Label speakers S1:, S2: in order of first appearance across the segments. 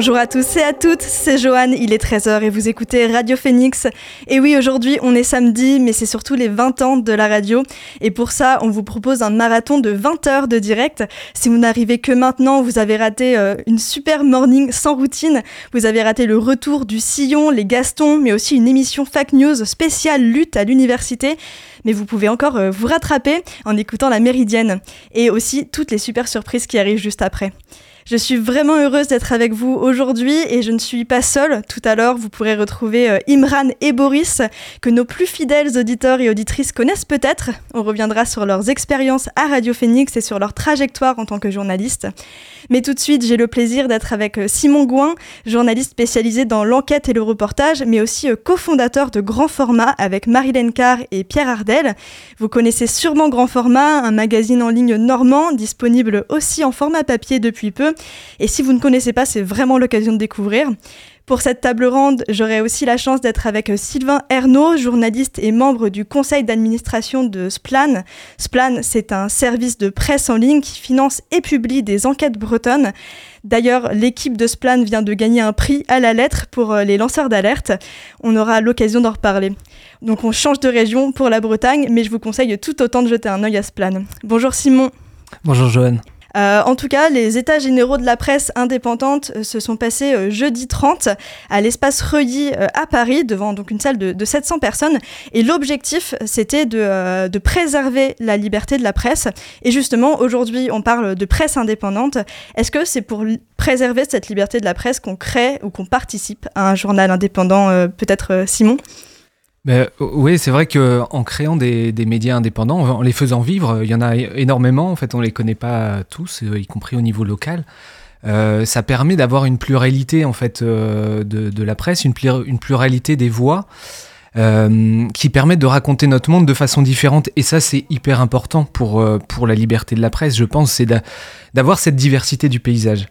S1: Bonjour à tous et à toutes, c'est Joanne, il est 13h et vous écoutez Radio Phoenix. Et oui, aujourd'hui on est samedi, mais c'est surtout les 20 ans de la radio. Et pour ça, on vous propose un marathon de 20 heures de direct. Si vous n'arrivez que maintenant, vous avez raté euh, une super morning sans routine. Vous avez raté le retour du sillon, les Gastons, mais aussi une émission Fact News spéciale lutte à l'université mais vous pouvez encore euh, vous rattraper en écoutant la Méridienne et aussi toutes les super surprises qui arrivent juste après. Je suis vraiment heureuse d'être avec vous aujourd'hui et je ne suis pas seule. Tout à l'heure, vous pourrez retrouver euh, Imran et Boris, que nos plus fidèles auditeurs et auditrices connaissent peut-être. On reviendra sur leurs expériences à Radio Phoenix et sur leur trajectoire en tant que journaliste. Mais tout de suite, j'ai le plaisir d'être avec euh, Simon Gouin, journaliste spécialisé dans l'enquête et le reportage, mais aussi euh, cofondateur de Grand Format avec Marilène Carr et Pierre Ardel. Vous connaissez sûrement Grand Format, un magazine en ligne normand, disponible aussi en format papier depuis peu et si vous ne connaissez pas, c'est vraiment l'occasion de découvrir. Pour cette table ronde, j'aurai aussi la chance d'être avec Sylvain Ernaud, journaliste et membre du conseil d'administration de Splan. Splan, c'est un service de presse en ligne qui finance et publie des enquêtes bretonnes. D'ailleurs, l'équipe de Splan vient de gagner un prix à la lettre pour euh, les lanceurs d'alerte. On aura l'occasion d'en reparler. Donc on change de région pour la Bretagne, mais je vous conseille tout autant de jeter un œil à Splan. Bonjour Simon.
S2: Bonjour Joanne.
S1: Euh, en tout cas, les états généraux de la presse indépendante euh, se sont passés euh, jeudi 30 à l'espace Reuilly à Paris, devant donc une salle de, 700 personnes. Et l'objectif, c'était de, de, préserver la liberté de la presse. Et justement, aujourd'hui, on parle de presse indépendante. Est-ce que c'est pour préserver cette liberté de la presse qu'on crée ou qu'on participe à un journal indépendant Peut-être Simon?
S2: Oui, c'est vrai qu'en créant des, médias indépendants, en les faisant vivre, il y en a énormément. En fait, on les connaît pas tous, euh, y compris au niveau local. Euh, ça permet d'avoir une pluralité en fait euh, de, la presse, une pluralité des voix. Qui permettent de raconter notre monde de façon différente. Et ça, c'est hyper important pour, pour la liberté de la presse, je pense, c'est d'avoir cette diversité du paysage.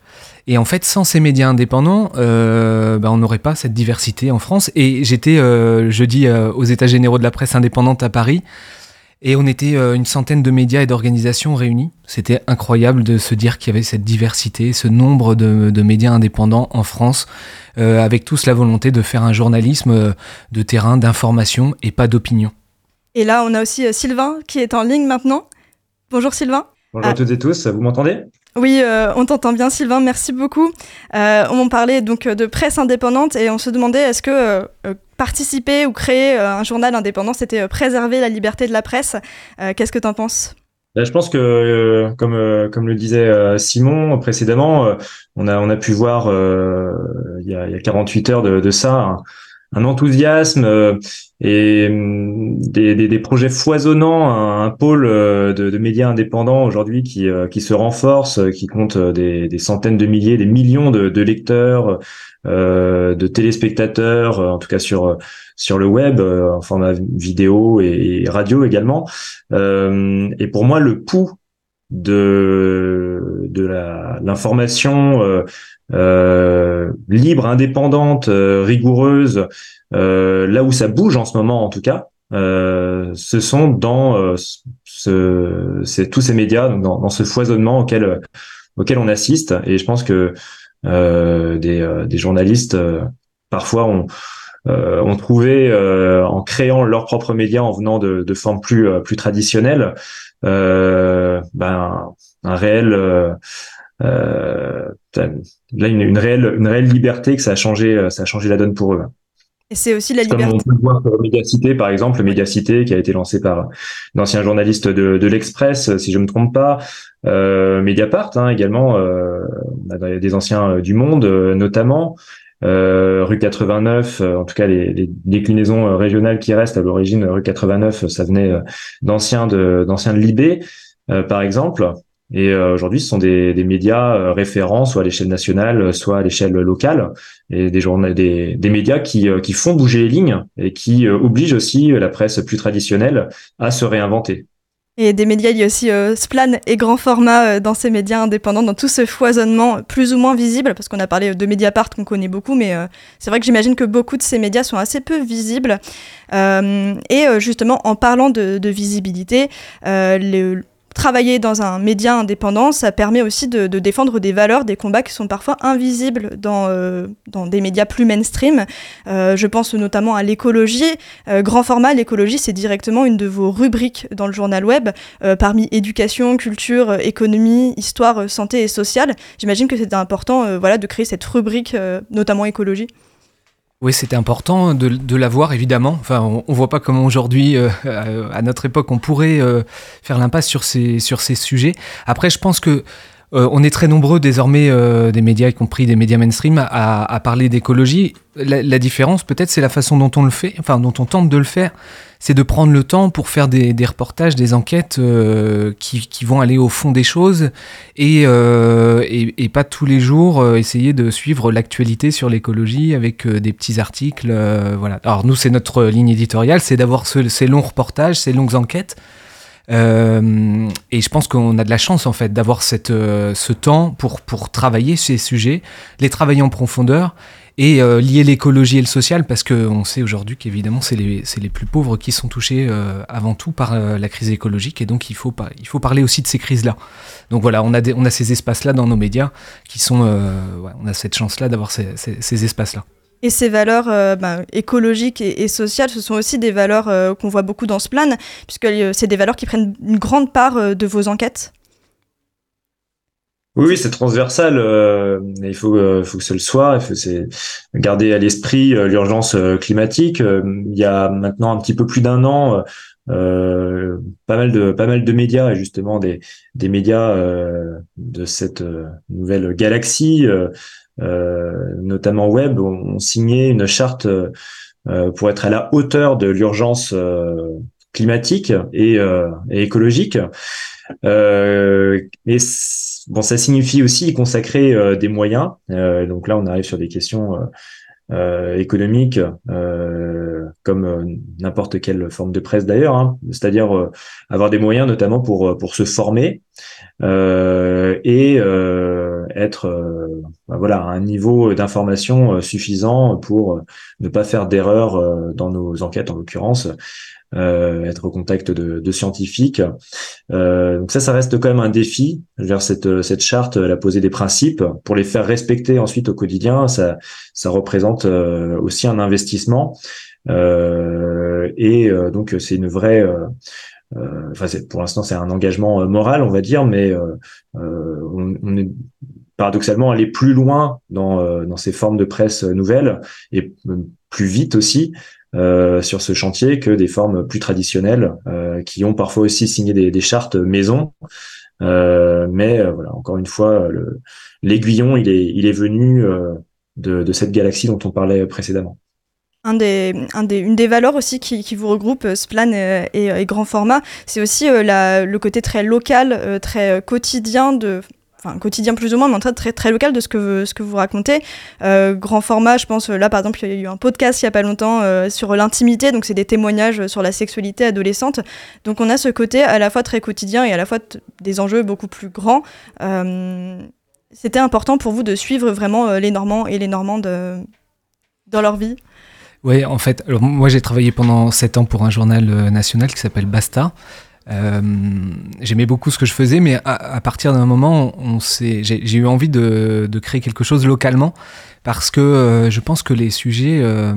S2: Et en fait, sans ces médias indépendants, euh, bah, on n'aurait pas cette diversité en France. Et j'étais euh, jeudi euh, aux États généraux de la presse indépendante à Paris. Et on était une centaine de médias et d'organisations réunis. C'était incroyable de se dire qu'il y avait cette diversité, ce nombre de, médias indépendants en France, avec tous la volonté de faire un journalisme de terrain, d'information et pas d'opinion.
S1: Et là, on a aussi Sylvain qui est en ligne maintenant. Bonjour Sylvain.
S3: Bonjour à toutes et tous, vous m'entendez?
S1: Oui, euh, on t'entend bien, Sylvain. Merci beaucoup. Euh, on parlait donc de presse indépendante et on se demandait est-ce que euh, participer ou créer un journal indépendant, c'était préserver la liberté de la presse. Qu'est-ce que tu en penses?
S3: Ben, je pense que, comme le disait Simon précédemment, on a pu voir il y, a, il, y a, 48 heures de, ça un enthousiasme euh, et mm, des, des, des, projets foisonnants, un, un pôle euh, de, de, médias indépendants aujourd'hui qui, euh, qui se renforce, qui compte des, des, centaines de milliers, des millions de, de lecteurs, euh, de téléspectateurs, en tout cas sur sur le web, en format vidéo et, radio également. Euh, et pour moi, le pouls de de l'information euh, libre, indépendante, euh, rigoureuse, euh, là où ça bouge en ce moment en tout cas, ce sont dans ce, c'est tous ces médias, dans, dans, ce foisonnement auquel auquel on assiste. Et je pense que des, des journalistes parfois ont ont trouvé en créant leurs propres médias en venant de, de formes plus plus traditionnelles ben un réel euh, là une, une, réelle une réelle liberté que ça a changé euh, ça a changé la donne pour eux.
S1: Et c'est aussi la liberté.
S3: Comme on peut le voir pour Médiacité, par exemple, Médiacité qui a été lancé par l'ancien journaliste de, de l'Express, si je me trompe pas, euh, Mediapart hein, également, euh, on a des anciens euh, du Monde euh, notamment, euh, rue 89, en tout cas les, déclinaisons régionales qui restent à l'origine, rue 89, ça venait d'anciens de d'anciens de Libé, par exemple. Et euh, aujourd'hui, ce sont des, des médias euh, référents, soit à l'échelle nationale, soit à l'échelle locale, et des, journaux, des, des médias qui, euh, qui font bouger les lignes et qui obligent aussi la presse plus traditionnelle à se réinventer.
S1: Et des médias, il y a aussi Splan et grand format dans ces médias indépendants, dans tout ce foisonnement plus ou moins visible, parce qu'on a parlé de Mediapart qu'on connaît beaucoup, mais c'est vrai que j'imagine que beaucoup de ces médias sont assez peu visibles. et justement, en parlant de, de visibilité, le travailler dans un média indépendant, ça permet aussi de, défendre des valeurs, des combats qui sont parfois invisibles dans, euh, dans des médias plus mainstream. Euh, je pense notamment à l'écologie. Euh, grand format, l'écologie, c'est directement une de vos rubriques dans le journal web, parmi éducation, culture, économie, histoire, santé et sociale. J'imagine que c'était important voilà, de créer cette rubrique, notamment écologie.
S2: Oui, c'était important de, de l'avoir, évidemment. Enfin, on, ne voit pas comment aujourd'hui, euh, à notre époque, on pourrait euh, faire l'impasse sur ces, sur ces sujets. Après, je pense que euh, on est très nombreux désormais, des médias, y compris des médias mainstream, à, à parler d'écologie. La, la, différence, peut-être, c'est la façon dont on le fait, enfin, dont on tente de le faire c'est de prendre le temps pour faire des, reportages, des enquêtes euh, qui, vont aller au fond des choses et, euh, pas tous les jours euh, essayer de suivre l'actualité sur l'écologie avec des petits articles. voilà. Alors nous, c'est notre ligne éditoriale, c'est d'avoir ces longs reportages, ces longues enquêtes. et je pense qu'on a de la chance en fait d'avoir ce temps pour, pour travailler ces sujets, les travailler en profondeur et euh, lier l'écologie et le social, parce qu'on sait aujourd'hui qu'évidemment, c'est les, plus pauvres qui sont touchés euh, avant tout par euh, la crise écologique, et donc il faut, parler aussi de ces crises-là. Donc voilà, on a, ces espaces-là dans nos médias qui sont. on a cette chance-là d'avoir ces, ces, espaces-là.
S1: Et ces valeurs ben, écologiques et, sociales, ce sont aussi des valeurs qu'on voit beaucoup dans ce plan, puisque c'est des valeurs qui prennent une grande part de vos enquêtes?
S3: Oui, c'est transversal. Euh, il faut, euh, faut que ce le soit. Il faut c'est garder à l'esprit euh, l'urgence climatique. il y a maintenant un petit peu plus d'un an, pas mal de pas mal de médias et justement des des médias de cette nouvelle galaxie, notamment web, ont, signé une charte pour être à la hauteur de l'urgence climatique et, et écologique. Euh, et bon, ça signifie aussi consacrer euh, des moyens. Euh, donc là, on arrive sur des questions euh, économiques, comme n'importe quelle forme de presse d'ailleurs, hein. c'est-à-dire avoir des moyens notamment pour pour se former et être bah, voilà un niveau d'information suffisant pour ne pas faire d'erreurs dans nos enquêtes en l'occurrence euh, être au contact de, de scientifiques. Euh, donc ça, ça reste quand même un défi. Vers cette cette charte, elle a posé des principes pour les faire respecter ensuite au quotidien. Ça ça représente euh, aussi un investissement. Euh, et euh, donc c'est une vraie enfin pour l'instant c'est un engagement moral on va dire mais on, on, est paradoxalement aller plus loin dans, dans ces formes de presse nouvelles et plus vite aussi euh, sur ce chantier que des formes plus traditionnelles euh, qui ont parfois aussi signé des, chartes maison. Euh, mais euh, voilà, encore une fois, l'aiguillon, il est, il est venu de, cette galaxie dont on parlait précédemment.
S1: Une des valeurs aussi qui, qui vous regroupe, Splan et, et, grand format, c'est aussi la, le côté très local, très quotidien de, enfin quotidien plus ou moins, mais en train très, très local de ce que, ce que vous racontez. Euh, grand format, je pense, là par exemple, il y a eu un podcast il n'y a pas longtemps euh, sur l'intimité, donc c'est des témoignages sur la sexualité adolescente. Donc on a ce côté à la fois très quotidien et à la fois des enjeux beaucoup plus grands. Euh, c'était important pour vous de suivre vraiment les Normands et les Normandes dans leur vie?
S2: Oui, en fait, alors moi j'ai travaillé pendant 7 ans pour un journal national qui s'appelle Basta. Euh, j'aimais beaucoup ce que je faisais, mais à, partir d'un moment, on j'ai eu envie de, créer quelque chose localement parce que euh, je pense que les sujets euh,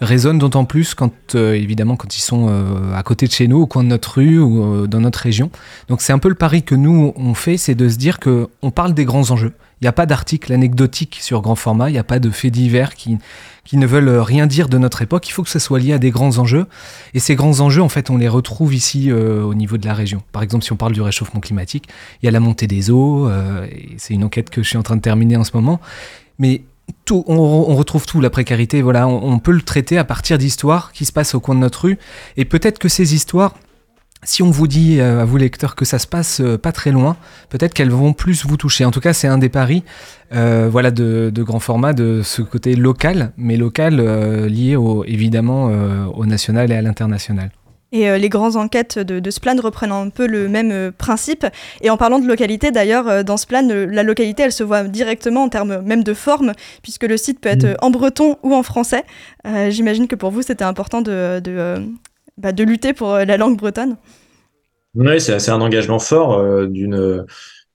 S2: résonnent d'autant plus quand, évidemment, quand ils sont à côté de chez nous, au coin de notre rue ou dans notre région. Donc c'est un peu le pari que nous on fait, c'est de se dire que on parle des grands enjeux. Il n'y a pas d'article anecdotique sur grand format, il n'y a pas de faits divers qui, qui ne veulent rien dire de notre époque. Il faut que ce soit lié à des grands enjeux. Et ces grands enjeux, en fait, on les retrouve ici euh, au niveau de la région. Par exemple, si on parle du réchauffement climatique, il y a la montée des eaux. Euh, c'est une enquête que je suis en train de terminer en ce moment. Mais on, retrouve tout, la précarité, voilà, on peut le traiter à partir d'histoires qui se passent au coin de notre rue. Et peut-être que ces histoires, si on vous dit euh, à vous lecteurs que ça se passe euh, pas très loin, peut-être qu'elles vont plus vous toucher. En tout cas, c'est un des paris euh, voilà, de, grand format, de ce côté local, mais local lié au, évidemment au national et à l'international.
S1: Et les grandes enquêtes de, de, Splan reprennent un peu le même principe. Et en parlant de localité, d'ailleurs, dans Splan, la localité, elle se voit directement en termes même de forme, puisque le site peut être mmh. en breton ou en français. J'imagine que pour vous, c'était important de, bah, de lutter pour euh, la langue bretonne
S3: Oui, c'est un engagement fort d'une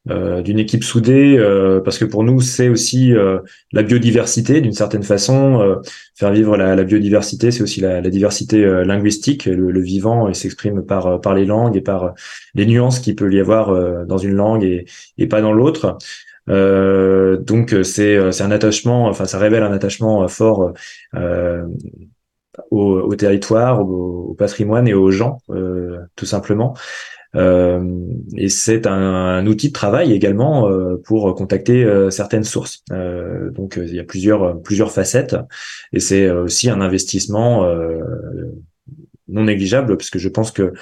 S3: euh, d'une équipe soudée, euh, parce que pour nous, c'est aussi euh, la biodiversité d'une certaine façon. faire vivre la, biodiversité, c'est aussi la, diversité linguistique. Le, vivant s'exprime par par les langues et par les nuances qu'il peut y avoir dans une langue et, et pas dans l'autre. donc c'est un attachement, enfin ça révèle un attachement fort au, au, territoire, au, au, patrimoine et aux gens, tout simplement. Euh, et c'est un, un, outil de travail également euh, pour contacter euh, certaines sources. donc il y a plusieurs plusieurs facettes et c'est aussi un investissement non négligeable parce que je pense que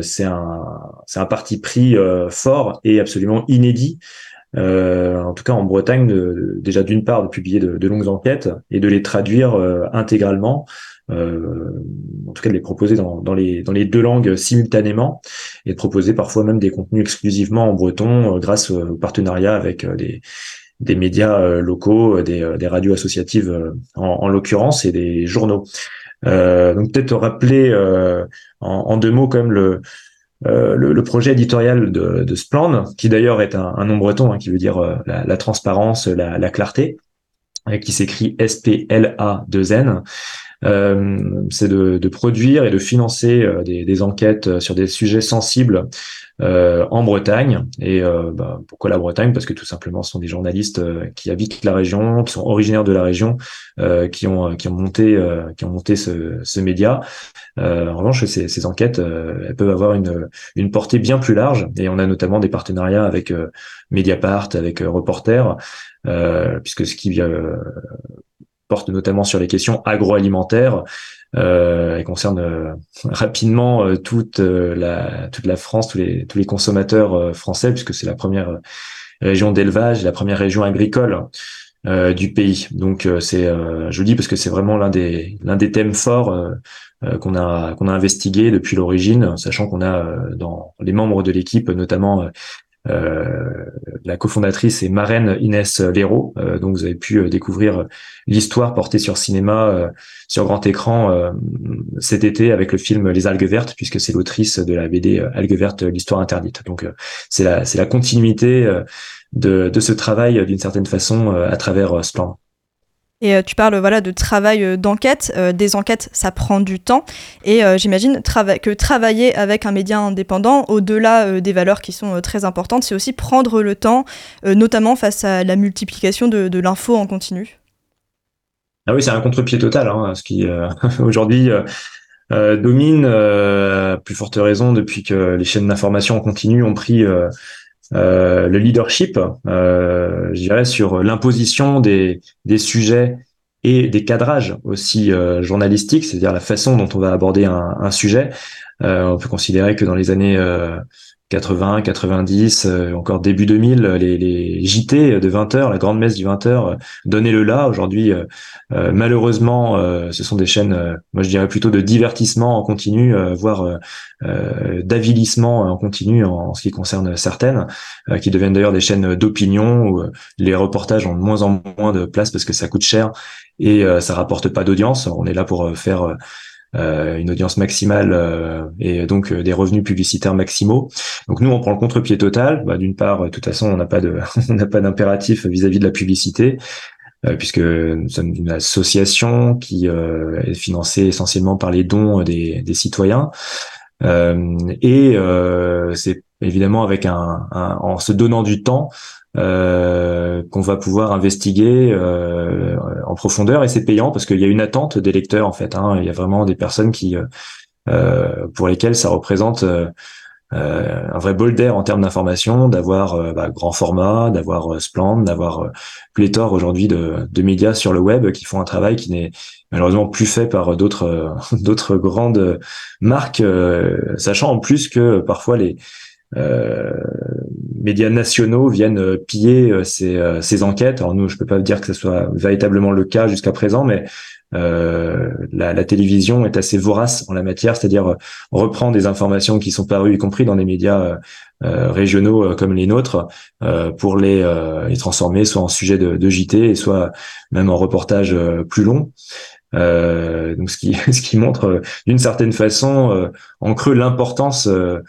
S3: c'est un c'est un parti pris fort et absolument inédit euh, en tout cas en Bretagne, déjà d'une part de publier de, longues enquêtes et de les traduire euh, intégralement, euh, en tout cas de les proposer dans, les, deux langues simultanément et de proposer parfois même des contenus exclusivement en breton grâce au partenariat avec des, des médias locaux, des, radios associatives en, en l'occurrence et des journaux. donc peut-être rappeler en, en, deux mots quand même le euh, le, projet éditorial de, de qui d'ailleurs est un, un nom breton, hein, qui veut dire euh, la, transparence, la, la clarté, qui s'écrit S-P-L-A-2-N. Euh, c'est de, de, produire et de financer euh, des, des, enquêtes sur des sujets sensibles euh, en Bretagne. Et euh, bah, pourquoi la Bretagne? Parce que tout simplement, ce sont des journalistes qui habitent la région, qui sont originaires de la région, qui ont qui ont monté qui ont monté ce, ce média. en revanche, ces, ces enquêtes, elles peuvent avoir une une portée bien plus large. Et on a notamment des partenariats avec Mediapart, avec Reporter, puisque ce qui notamment sur les questions agroalimentaires euh, concerne euh, rapidement euh, toute euh, la toute la France, tous les tous les consommateurs français, puisque c'est la première région d'élevage, la première région agricole du pays. Donc c'est je le dis parce que c'est vraiment l'un des l'un des thèmes forts qu'on a qu'on a investigué depuis l'origine, sachant qu'on a dans les membres de l'équipe notamment euh, la cofondatrice est marraine Inès Véro, euh, donc vous avez pu euh, découvrir l'histoire portée sur cinéma, sur grand écran cet été avec le film Les algues vertes, puisque c'est l'autrice de la BD Algues vertes, l'histoire interdite. Donc c'est la continuité de, de ce travail d'une certaine façon à travers plan.
S1: Et euh, tu parles voilà de travail euh, d'enquête. Euh, des enquêtes, ça prend du temps. Et j'imagine que travailler avec un média indépendant, au-delà des valeurs qui sont très importantes, c'est aussi prendre le temps, notamment face à la multiplication de, l'info en continu.
S3: Ah oui, c'est un contre-pied total, hein, ce qui aujourd'hui domine, à plus forte raison depuis que les chaînes d'information en continu ont pris euh, le leadership, euh, je dirais, sur l'imposition des, des sujets et des cadrages aussi euh, journalistiques, c'est-à-dire la façon dont on va aborder un, sujet. Euh, on peut considérer que dans les années 80, 90, euh, encore début 2000, les, les JT de 20h, la grande messe du 20h, euh, donnez le là. Aujourd'hui, euh, malheureusement, ce sont des chaînes, moi je dirais plutôt de divertissement en continu, voire d'avilissement en continu en, ce qui concerne certaines, qui deviennent d'ailleurs des chaînes d'opinion où les reportages ont de moins en moins de place parce que ça coûte cher et ça rapporte pas d'audience. On est là pour faire euh, une audience maximale euh, et donc euh, des revenus publicitaires maximaux. Donc nous, on prend le contre-pied total. Bah, D'une part, de toute façon, on n'a pas de, on n'a pas d'impératif vis-à-vis de la publicité. puisque nous sommes une association qui est financée essentiellement par les dons des, des citoyens. et c'est évidemment avec un, un, en se donnant du temps euh, qu'on va pouvoir investiguer euh, en profondeur et c'est payant parce qu'il y a une attente des lecteurs en fait. Hein. Il y a vraiment des personnes qui euh, pour lesquelles ça représente un vrai bol d'air en termes d'information, d'avoir bah, grand format, d'avoir Splend, d'avoir pléthore aujourd'hui de, de, médias sur le web qui font un travail qui n'est malheureusement plus fait par d'autres d'autres grandes marques, sachant en plus que parfois les euh, médias nationaux viennent euh, piller euh, ces, ces, enquêtes. Alors nous, je peux pas dire que ce soit véritablement le cas jusqu'à présent, mais euh, la, télévision est assez vorace en la matière, c'est-à-dire reprend des informations qui sont parues, y compris dans des médias euh, régionaux comme les nôtres, euh, pour les, les, transformer soit en sujet de, de, JT, et soit même en reportage plus long. Donc ce qui ce qui montre d'une certaine façon en creux l'importance de,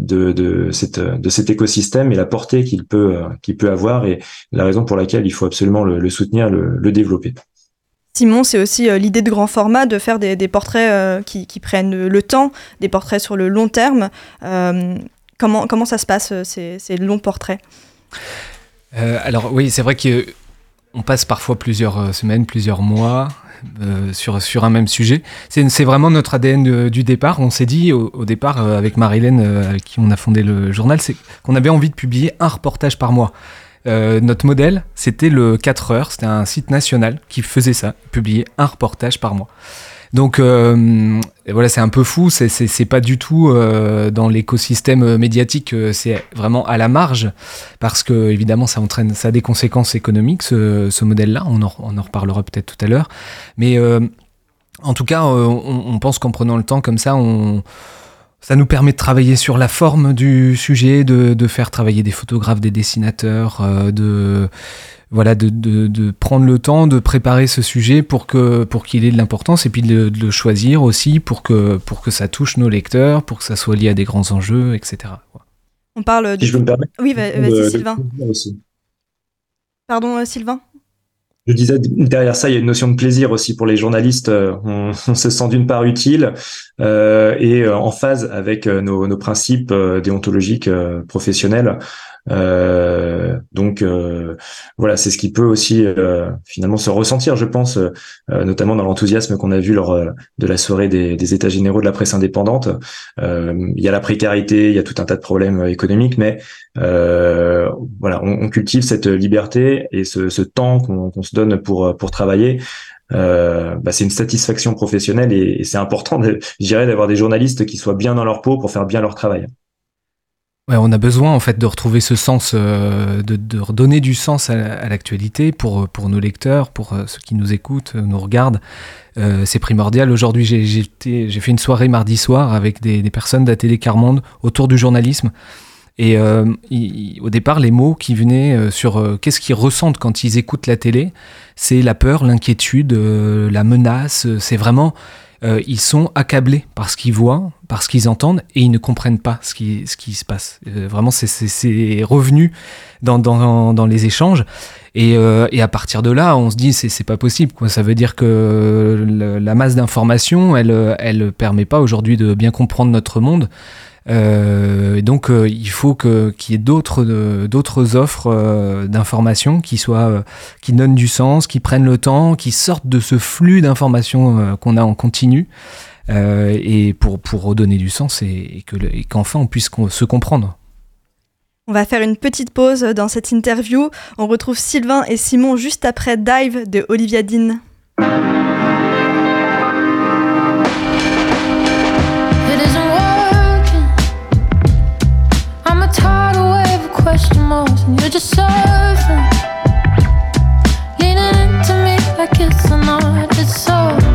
S3: de, cette, de cet écosystème et la portée qu'il peut, qu'il peut avoir et la raison pour laquelle il faut absolument le, soutenir, le, le développer.
S1: Simon, c'est aussi euh, l'idée de grand format, de faire des, portraits euh, qui, prennent le temps, des portraits sur le long terme. Euh, comment, comment ça se passe, ces, longs portraits?
S2: Alors oui, c'est vrai qu'on passe parfois plusieurs semaines, plusieurs mois sur, sur un même sujet. C'est vraiment notre ADN du départ. On s'est dit au, départ, avec Marilyn, avec qui on a fondé le journal, c'est qu'on avait envie de publier un reportage par mois. Euh, notre modèle, c'était le 4 heures. C'était un site national qui faisait ça, publier un reportage par mois. Donc euh, voilà, c'est un peu fou. C'est pas du tout euh, dans l'écosystème médiatique. c'est vraiment à la marge parce que évidemment, ça entraîne, ça a des conséquences économiques. Ce, modèle-là, on, en reparlera peut-être tout à l'heure. Mais en tout cas, on, pense qu'en prenant le temps comme ça, ça nous permet de travailler sur la forme du sujet, de, faire travailler des photographes, des dessinateurs, euh, de voilà, de, prendre le temps de préparer ce sujet pour que pour qu'il ait de l'importance et puis de, le choisir aussi pour que pour que ça touche nos lecteurs, pour que ça soit lié à des grands enjeux, etc.
S1: On parle.
S3: Si je me permettre.
S1: Oui, vas-y, Sylvain. Pardon, euh, Sylvain?
S3: Je disais, derrière ça, il y a une notion de plaisir aussi pour les journalistes. Euh, on, se sent d'une part utile euh, et euh, en phase avec nos, nos principes déontologiques professionnels. Euh, donc euh, voilà, c'est ce qui peut aussi euh, finalement se ressentir, je pense, notamment dans l'enthousiasme qu'on a vu lors de la soirée des, États généraux de la presse indépendante. il y a la précarité, il y a tout un tas de problèmes économiques, mais voilà, on, on, cultive cette liberté et ce, ce temps qu'on se donne pour pour travailler. Euh, bah, c'est une satisfaction professionnelle et, et c'est important, je dirais, d'avoir des journalistes qui soient bien dans leur peau pour faire bien leur travail.
S2: On a besoin en fait de retrouver ce sens, euh, de, redonner du sens à, l'actualité pour, pour nos lecteurs, pour euh, ceux qui nous écoutent, nous regardent. Euh, c'est primordial. Aujourd'hui, j'ai fait une soirée mardi soir avec des, des personnes télé Carmonde autour du journalisme. Et au départ, les mots qui venaient sur qu'est-ce qu'ils ressentent quand ils écoutent la télé, c'est la peur, l'inquiétude, la menace. C'est vraiment euh, ils sont accablés par ce qu'ils voient, par ce qu'ils entendent, et ils ne comprennent pas ce qui, ce qui se passe. Euh, vraiment, c'est revenu dans, dans, dans, les échanges. Et, euh, et, à partir de là, on se dit c'est pas possible. Quoi. Ça veut dire que la masse d'informations, elle, elle permet pas aujourd'hui de bien comprendre notre monde. Euh, donc euh, il faut qu'il y ait d'autres euh, d'autres offres d'informations qui soient qui donnent du sens, qui prennent le temps, qui sortent de ce flux d'informations qu'on a en continu. et pour, pour redonner du sens et, et qu'enfin on puisse se comprendre.
S1: On va faire une petite pause dans cette interview. On retrouve Sylvain et Simon juste après Dive de Olivia Dean. Question and you're just surfing. Leaning into me like it's an art It's so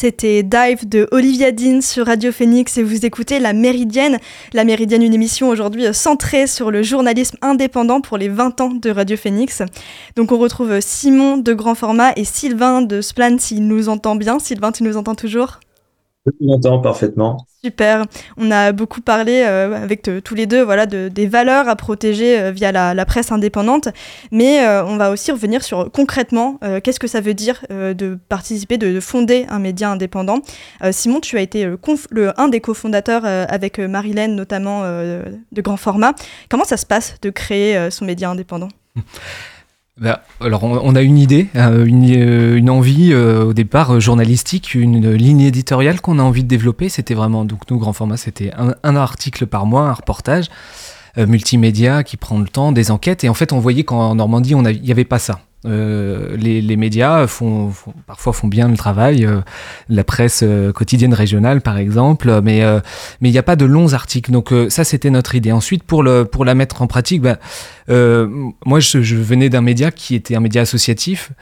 S1: C'était Dive de Olivia Dean sur Radio Phoenix et vous écoutez La Méridienne. La Méridienne, une émission aujourd'hui centrée sur le journalisme indépendant pour les 20 ans de Radio Phoenix. Donc on retrouve Simon de Grand Format et Sylvain de Splan s'il nous entend bien. Sylvain, tu nous entends toujours?
S3: Je vous entends parfaitement.
S1: Super. On a beaucoup parlé euh, avec tous les deux voilà, de, des valeurs à protéger euh, via la, presse indépendante, mais euh, on va aussi revenir sur concrètement qu'est-ce que ça veut dire de participer, de, fonder un média indépendant. Simon, tu as été le, un des cofondateurs avec Marilène, notamment de grand format. Comment ça se passe de créer son média indépendant?
S2: bah, alors on, a une idée, euh, euh, une, envie euh, au départ journalistique, une ligne éditoriale qu'on a envie de développer. C'était vraiment, donc nous, grand format, c'était un, article par mois, un reportage multimédia qui prend le temps, des enquêtes. Et en fait, on voyait qu'en Normandie, il n'y avait pas ça. Euh, les, médias font, parfois font bien le travail, euh, la presse euh, quotidienne régionale par exemple, mais mais il n'y a pas de longs articles. Donc ça c'était notre idée. Ensuite pour le pour la mettre en pratique, bah, moi je, je venais d'un média qui était un média associatif.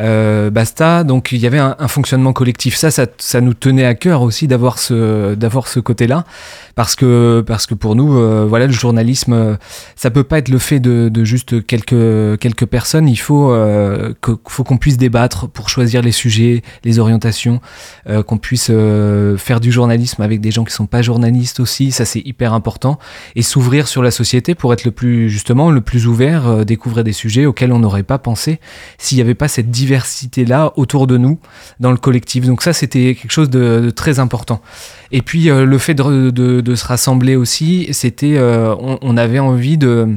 S2: Euh, basta. Donc il y avait un, fonctionnement collectif. Ça, ça, nous tenait à cœur aussi d'avoir ce, d'avoir ce côté-là, parce que, parce que pour nous, euh, voilà, le journalisme, ça peut pas être le fait de, juste quelques, quelques personnes. Il faut, euh, faut qu'on puisse débattre pour choisir les sujets, les orientations, qu'on puisse faire du journalisme avec des gens qui sont pas journalistes aussi. Ça, c'est hyper important. Et s'ouvrir sur la société pour être le plus, justement, le plus ouvert, découvrir des sujets auxquels on n'aurait pas pensé s'il n'y avait pas cette diversité-là autour de nous, dans le collectif. Donc ça, c'était quelque chose de, très important. Et puis euh, le fait de, se rassembler aussi, c'était, euh, on, avait envie de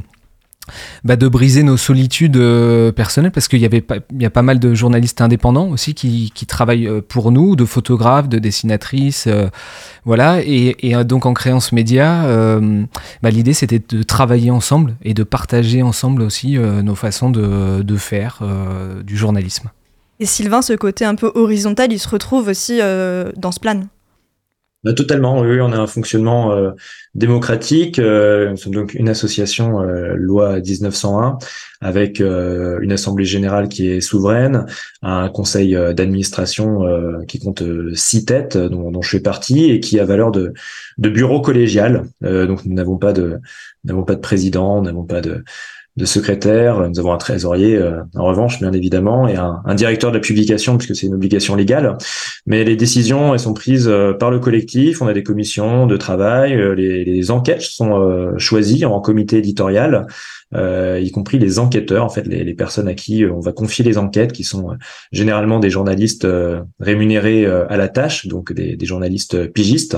S2: bah, de briser nos solitudes euh, personnelles parce qu'il y avait il y a pas mal de journalistes indépendants aussi qui, qui travaillent pour nous, de photographes, de dessinatrices, voilà. Et, et, donc en créant ce média, bah, l'idée c'était de travailler ensemble et de partager ensemble aussi nos façons de, de faire du journalisme.
S1: Et Sylvain, ce côté un peu horizontal, il se retrouve aussi dans ce plan?
S3: Bah, totalement, oui, on a un fonctionnement euh, démocratique. Euh, nous sommes donc une association euh, loi 1901 avec une assemblée générale qui est souveraine, un conseil d'administration qui compte six têtes dont, dont, je fais partie et qui a valeur de, de bureau collégial. donc nous n'avons pas de n'avons pas de président, nous n'avons pas de de secrétaire. Nous avons un trésorier, euh, en revanche, bien évidemment, et un, directeur de la publication, puisque c'est une obligation légale. Mais les décisions, elles sont prises euh, par le collectif. On a des commissions de travail. Euh, les, enquêtes sont choisies en comité éditorial, y compris les enquêteurs, en fait, les, personnes à qui on va confier les enquêtes, qui sont généralement des journalistes rémunérés à la tâche, donc des journalistes pigistes.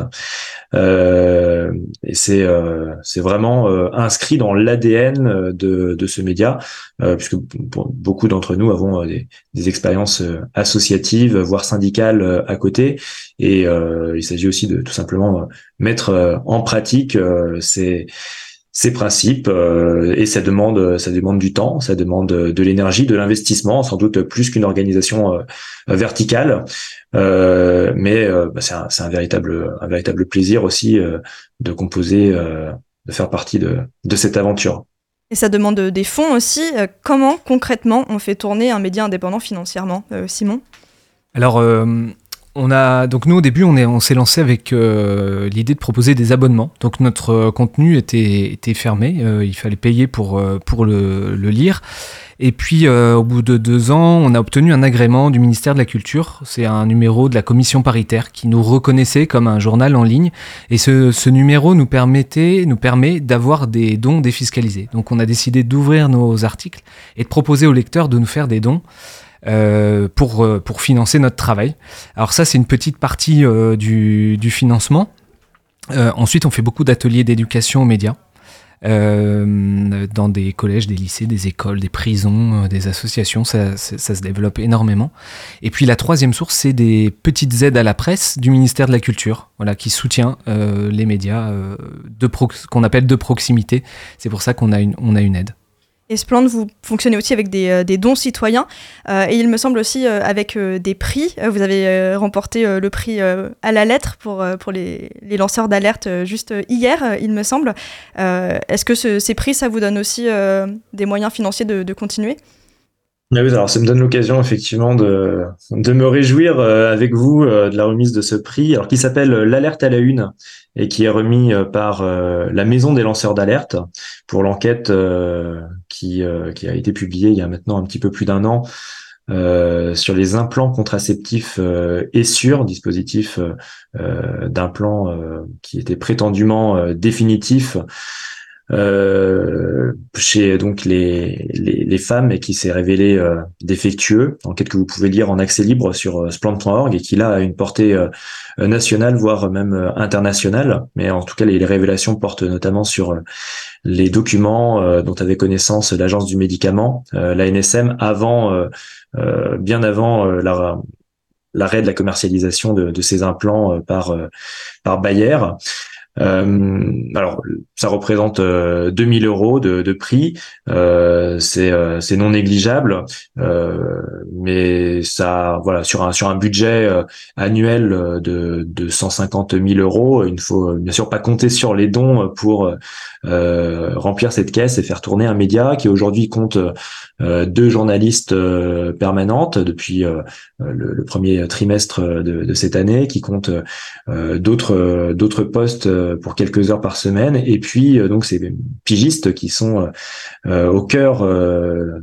S3: Euh, et c'est euh, c'est vraiment euh, inscrit dans l'ADN de, de ce média, puisque beaucoup d'entre nous avons des, des expériences associatives, voire syndicales à côté. Et il s'agit aussi de tout simplement mettre en pratique ces ces principes et ça demande ça demande du temps, ça demande de l'énergie, de l'investissement, sans doute plus qu'une organisation verticale. Euh, mais euh, bah, c'est un, un, véritable, un véritable plaisir aussi euh, de composer, de faire partie de, de cette aventure.
S1: Et ça demande des fonds aussi. Comment concrètement on fait tourner un média indépendant financièrement, Simon?
S2: Alors, on a donc nous au début on est on s'est lancé avec l'idée de proposer des abonnements. Donc notre contenu était, fermé, il fallait payer pour le, lire. Et puis, euh, au bout de deux ans, on a obtenu un agrément du ministère de la Culture. C'est un numéro de la commission paritaire qui nous reconnaissait comme un journal en ligne. Et ce, ce numéro nous permettait, nous permet d'avoir des dons défiscalisés. Donc, on a décidé d'ouvrir nos articles et de proposer aux lecteurs de nous faire des dons. Euh, pour, euh, pour financer notre travail. Alors ça, c'est une petite partie euh, du, du, financement. Ensuite, on fait beaucoup d'ateliers d'éducation aux médias. Euh, dans des collèges, des lycées, des écoles, des prisons, des associations, ça, ça, se développe énormément. Et puis la troisième source, c'est des petites aides à la presse du ministère de la Culture, voilà, qui soutient euh, les médias qu'on appelle de proximité. C'est pour ça qu'on a a une aide.
S1: Et Splend, vous fonctionnez aussi avec des, euh, dons citoyens euh, et il me semble aussi euh, avec des prix. Vous avez remporté le prix à la lettre pour, pour les, lanceurs d'alerte juste hier, il me semble. Est-ce que ces prix, ça vous donne aussi des moyens financiers de, continuer?
S3: Ah oui, alors ça me donne l'occasion effectivement de, de me réjouir euh, avec vous euh, de la remise de ce prix, alors qui s'appelle l'alerte à la une et qui est remis euh, par la Maison des lanceurs d'alerte pour l'enquête qui, qui a été publiée il y a maintenant un petit peu plus d'un an sur les implants contraceptifs et sur dispositifs d'implants qui étaient prétendument définitifs euh, chez donc les, les, les, femmes et qui s'est révélé euh, défectueux, enquête que vous pouvez lire en accès libre sur euh, splant.org et qui là a une portée euh, nationale voire même internationale. Mais en tout cas, les, révélations portent notamment sur les documents dont avait connaissance l'agence du médicament, la NSM, avant, bien avant la l'arrêt de la commercialisation de, de ces implants par par Bayer. Euh, alors, ça représente 2000 euh, euros de, de prix. Euh, c'est non négligeable, mais ça, voilà, sur un sur un budget annuel de de 150 000 euros, il ne faut bien sûr pas compter sur les dons pour remplir cette caisse et faire tourner un média qui aujourd'hui compte deux journalistes permanentes depuis le, le, premier trimestre de, de, cette année, qui compte d'autres d'autres postes euh, pour quelques heures par semaine. Et puis euh, donc ces pigistes qui sont euh, au cœur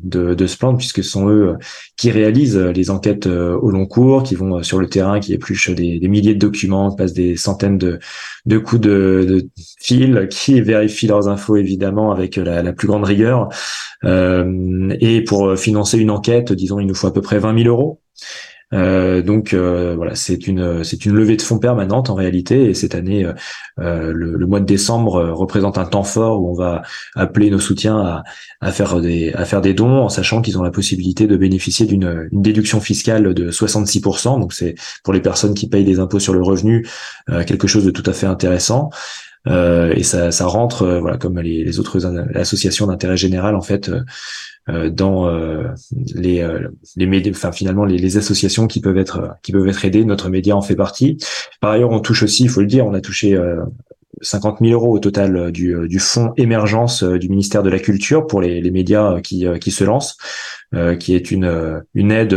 S3: de, de ce plan puisque ce sont eux qui réalisent les enquêtes au long cours, qui vont sur le terrain, qui épluchent des, des milliers de documents, passent des centaines de, de coups de, de fil, qui vérifient leurs infos évidemment avec la, la plus grande rigueur. et pour financer une enquête, disons, il nous faut à peu près 20 000 euros. Euh, donc euh, voilà, c'est une c'est une levée de fonds permanente en réalité. Et cette année, euh, le, le, mois de décembre représente un temps fort où on va appeler nos soutiens à, à faire des à faire des dons, en sachant qu'ils ont la possibilité de bénéficier d'une une déduction fiscale de 66%. Donc c'est pour les personnes qui payent des impôts sur le revenu quelque chose de tout à fait intéressant. Euh, et ça, ça rentre, voilà, comme les, autres associations d'intérêt général, en fait, euh, dans euh, les euh, les médias, enfin finalement les, les, associations qui peuvent être qui peuvent être aidées. Notre média en fait partie. Par ailleurs, on touche aussi, il faut le dire, on a touché 50 000 euros au total du, du fonds émergence du ministère de la Culture pour les, médias qui, qui se lancent, euh, qui est une, une aide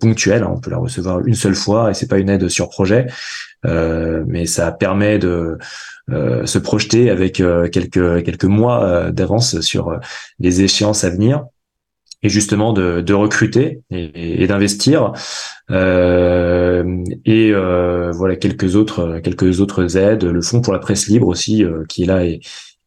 S3: ponctuelle. Hein, on peut la recevoir une seule fois et c'est pas une aide sur projet, euh, mais ça permet de euh, se projeter avec quelques quelques mois d'avance sur les échéances à venir et justement de, recruter et, et d'investir. Euh, et euh, voilà quelques autres quelques autres aides le fonds pour la presse libre aussi euh, qui est là et,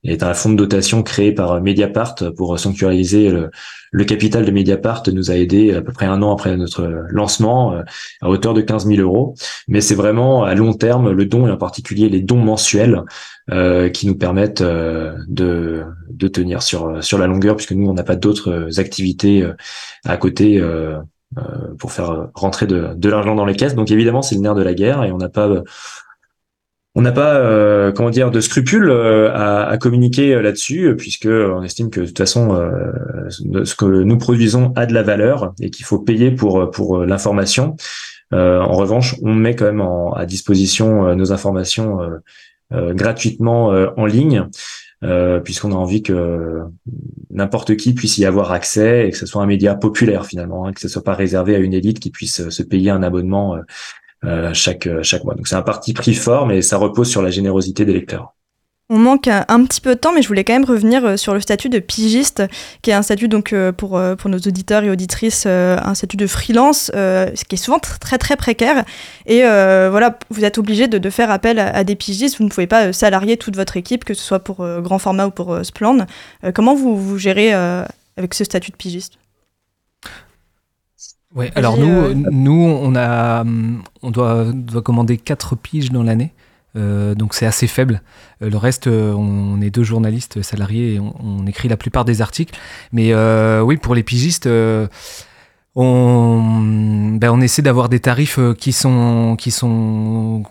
S3: est un fonds de dotation créé par Mediapart pour sanctuariser le, le, capital de Mediapart nous a aidé à peu près un an après notre lancement euh, à hauteur de 15 000 euros. Mais c'est vraiment à long terme le don et en particulier les dons mensuels euh, qui nous permettent euh, de, de tenir sur sur la longueur puisque nous on n'a pas d'autres activités euh, à côté. pour faire rentrer de, de l'argent dans les caisses. Donc évidemment, c'est le nerf de la guerre et on n'a pas on n'a pas euh, comment dire de scrupules euh, à, communiquer euh, là-dessus puisque on estime que de toute façon ce que nous produisons a de la valeur et qu'il faut payer pour pour l'information. en revanche, on met quand même à disposition nos informations gratuitement en ligne. puisqu'on a envie que n'importe qui puisse y avoir accès et que ce soit un média populaire finalement, hein, que ce soit pas réservé à une élite qui puisse se payer un abonnement euh, chaque, euh, chaque mois. Donc c'est un parti pris fort, mais ça repose sur la générosité des lecteurs.
S1: On manque un, petit peu de temps, mais je voulais quand même revenir euh, sur le statut de pigiste, qui est un statut donc pour, pour nos auditeurs et auditrices, un statut de freelance, ce qui est souvent très très précaire. Et voilà, vous êtes obligé de, de, faire appel à, des pigistes. Vous ne pouvez pas salarier toute votre équipe, que ce soit pour grand format ou pour Splan. comment vous, vous gérez avec ce statut de pigiste?
S2: Ouais, alors nous, euh, nous, on a, hum, on doit, doit commander 4 piges dans l'année. Euh, donc c'est assez faible. Euh, le reste, on, est deux journalistes salariés et on, écrit la plupart des articles. Mais oui, pour les pigistes, on, ben, on essaie d'avoir des tarifs qui sont, qui sont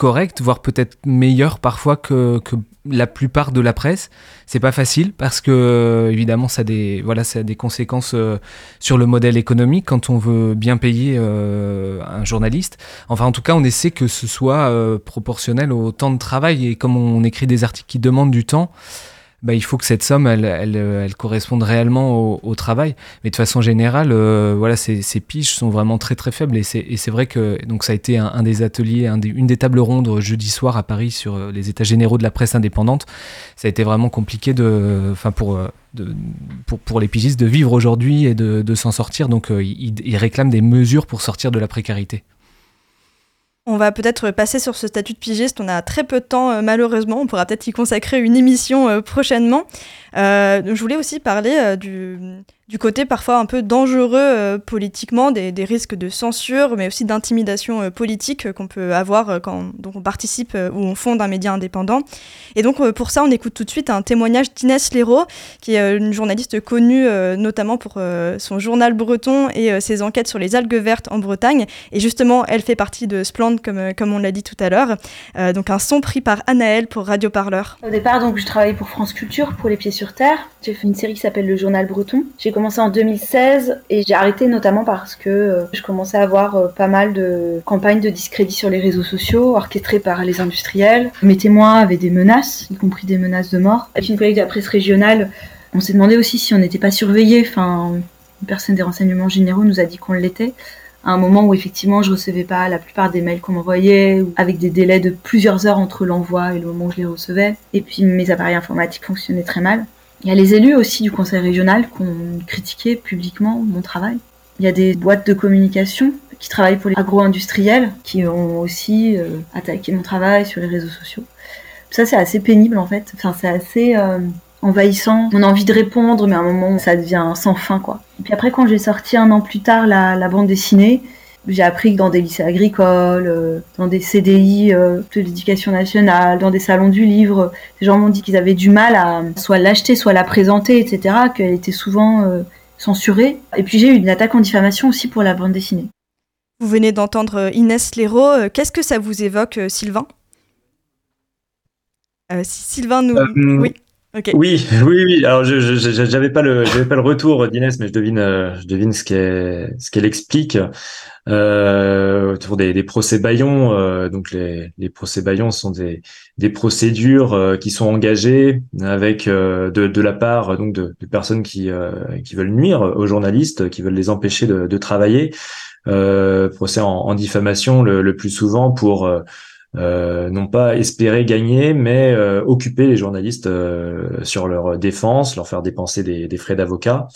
S2: corrects, voire peut-être meilleurs parfois que, que la plupart de la presse. C'est pas facile parce que euh, évidemment ça a des voilà ça a des conséquences euh, sur le modèle économique quand on veut bien payer euh, un journaliste. Enfin en tout cas on essaie que ce soit proportionnel au temps de travail et comme on écrit des articles qui demandent du temps. Bah, il faut que cette somme, elle, elle, elle corresponde réellement au, travail. Mais de façon générale, euh, voilà, ces, piges sont vraiment très très faibles. Et c'est vrai que donc ça a été un, des ateliers, une des tables rondes jeudi soir à Paris sur euh, les états généraux de la presse indépendante. Ça a été vraiment compliqué enfin pour, euh, les pigistes de vivre aujourd'hui et de, s'en sortir. Donc ils réclament des mesures pour sortir de la précarité.
S1: On va peut-être passer sur ce statut de pigiste. On a très peu de temps, euh, malheureusement. On pourra peut-être y consacrer une émission euh, prochainement. Euh, je voulais aussi parler du, du côté parfois un peu dangereux euh, politiquement, des, risques de censure, mais aussi d'intimidation euh, politique euh, qu'on peut avoir quand donc on participe ou on fonde un média indépendant. Et donc pour ça, on écoute tout de suite un témoignage d'Inès Léraud, qui est une journaliste connue notamment pour son journal breton et ses enquêtes sur les algues vertes en Bretagne. Et justement, elle fait partie de Splend, comme, comme on l'a dit tout à l'heure. donc un son pris par Anaël pour Radio Parleur.
S4: Au départ, donc je travaillais pour France Culture, pour Les Pieds sur Terre. J'ai fait une série qui s'appelle Le Journal Breton. J'ai commencé en 2016 et j'ai arrêté notamment parce que euh, je commençais à avoir euh, pas mal de campagnes de discrédit sur les réseaux sociaux orchestrées par les industriels. Mes témoins avaient des menaces, y compris des menaces de mort. Avec une collègue de la presse régionale, on s'est demandé aussi si on n'était pas surveillé. Enfin, une personne des renseignements généraux nous a dit qu'on l'était à un moment où effectivement je recevais pas la plupart des mails qu'on m'envoyait, avec des délais de plusieurs heures entre l'envoi et le moment où je les recevais. Et puis mes appareils informatiques fonctionnaient très mal. Il y a les élus aussi du conseil régional qui ont critiqué publiquement mon travail. Il y a des boîtes de communication qui travaillent pour les agro-industriels qui ont aussi euh, attaqué mon travail sur les réseaux sociaux. Ça, c'est assez pénible en fait. Enfin, c'est assez euh, envahissant. On a envie de répondre, mais à un moment, ça devient sans fin quoi. Et puis après, quand j'ai sorti un an plus tard la, la bande dessinée, j'ai appris que dans des lycées agricoles, euh, dans des CDI euh, de l'éducation nationale, dans des salons du livre, les gens m'ont dit qu'ils avaient du mal à soit l'acheter, soit la présenter, etc., qu'elle était souvent euh, censurée. Et puis j'ai eu une attaque en diffamation aussi pour la bande dessinée.
S1: Vous venez d'entendre Inès Léraud. Qu'est-ce que ça vous évoque, Sylvain? Si Sylvain nous...
S3: oui. Oui, oui, oui. Alors, je j'avais pas le, j'avais pas le retour d'Inès, mais je devine, je devine ce qu'elle, ce qu'elle explique euh, autour des, des procès Bayon. Euh, donc, les, les procès Bayon sont des, des procédures euh, qui sont engagées avec euh, de, de la part donc de, de personnes qui, euh, qui veulent nuire aux journalistes, qui veulent les empêcher de, de travailler. procès en, en diffamation le, le, plus souvent pour euh, non pas espérer gagner, mais euh, occuper les journalistes euh, sur leur défense, leur faire dépenser des, frais d'avocat.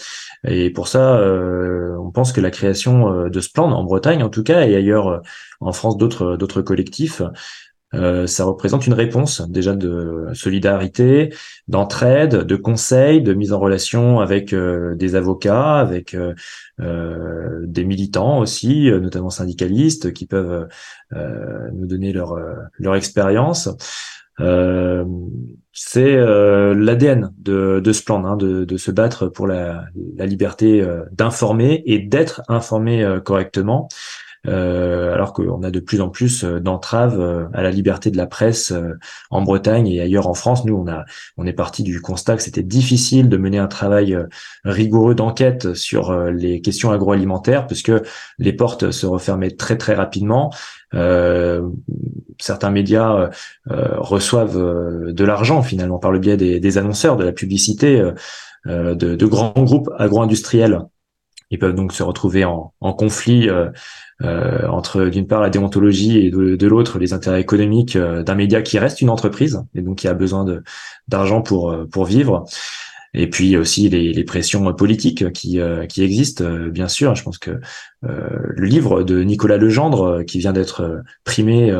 S3: Et pour ça, euh, on pense que la création de ce plan, en Bretagne en tout cas, et ailleurs en France d'autres collectifs, euh, ça représente une réponse déjà de solidarité, d'entraide, de conseil, de mise en relation avec euh, des avocats, avec euh, des militants aussi, notamment syndicalistes, qui peuvent nous donner leur leur expérience. c'est l'ADN de, de ce plan, hein, de, de, se battre pour la, la liberté d'informer et d'être informé correctement. Euh, alors qu'on a de plus en plus euh, d'entraves euh, à la liberté de la presse en Bretagne et ailleurs en France. Nous, on a, on est parti du constat que c'était difficile de mener un travail rigoureux d'enquête sur les questions agroalimentaires, puisque les portes se refermaient très très rapidement. Certains médias reçoivent de l'argent finalement par le biais des, des annonceurs, de la publicité, de, de, grands groupes agro-industriels. Ils peuvent donc se retrouver en, en conflit euh, entre d'une part la déontologie et de, l'autre les intérêts économiques euh, d'un média qui reste une entreprise et donc qui a besoin d'argent pour euh, pour vivre. Et puis aussi les, les pressions politiques qui qui existent bien sûr. Je pense que le livre de Nicolas Legendre qui vient d'être primé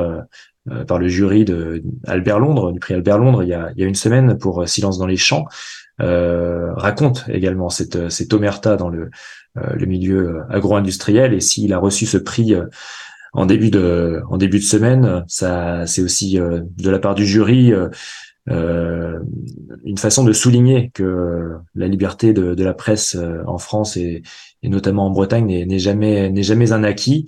S3: par le jury de Albert Londres, du prix Albert Londres, il y a, il y a une semaine pour Silence dans les champs, euh, raconte également cette, cette omerta dans le, euh, le milieu agro-industriel. Et s'il a reçu ce prix euh, en début de en début de semaine, ça c'est aussi euh, de la part du jury euh, une façon de souligner que la liberté de, la presse en France et, notamment en Bretagne n'est jamais jamais un acquis.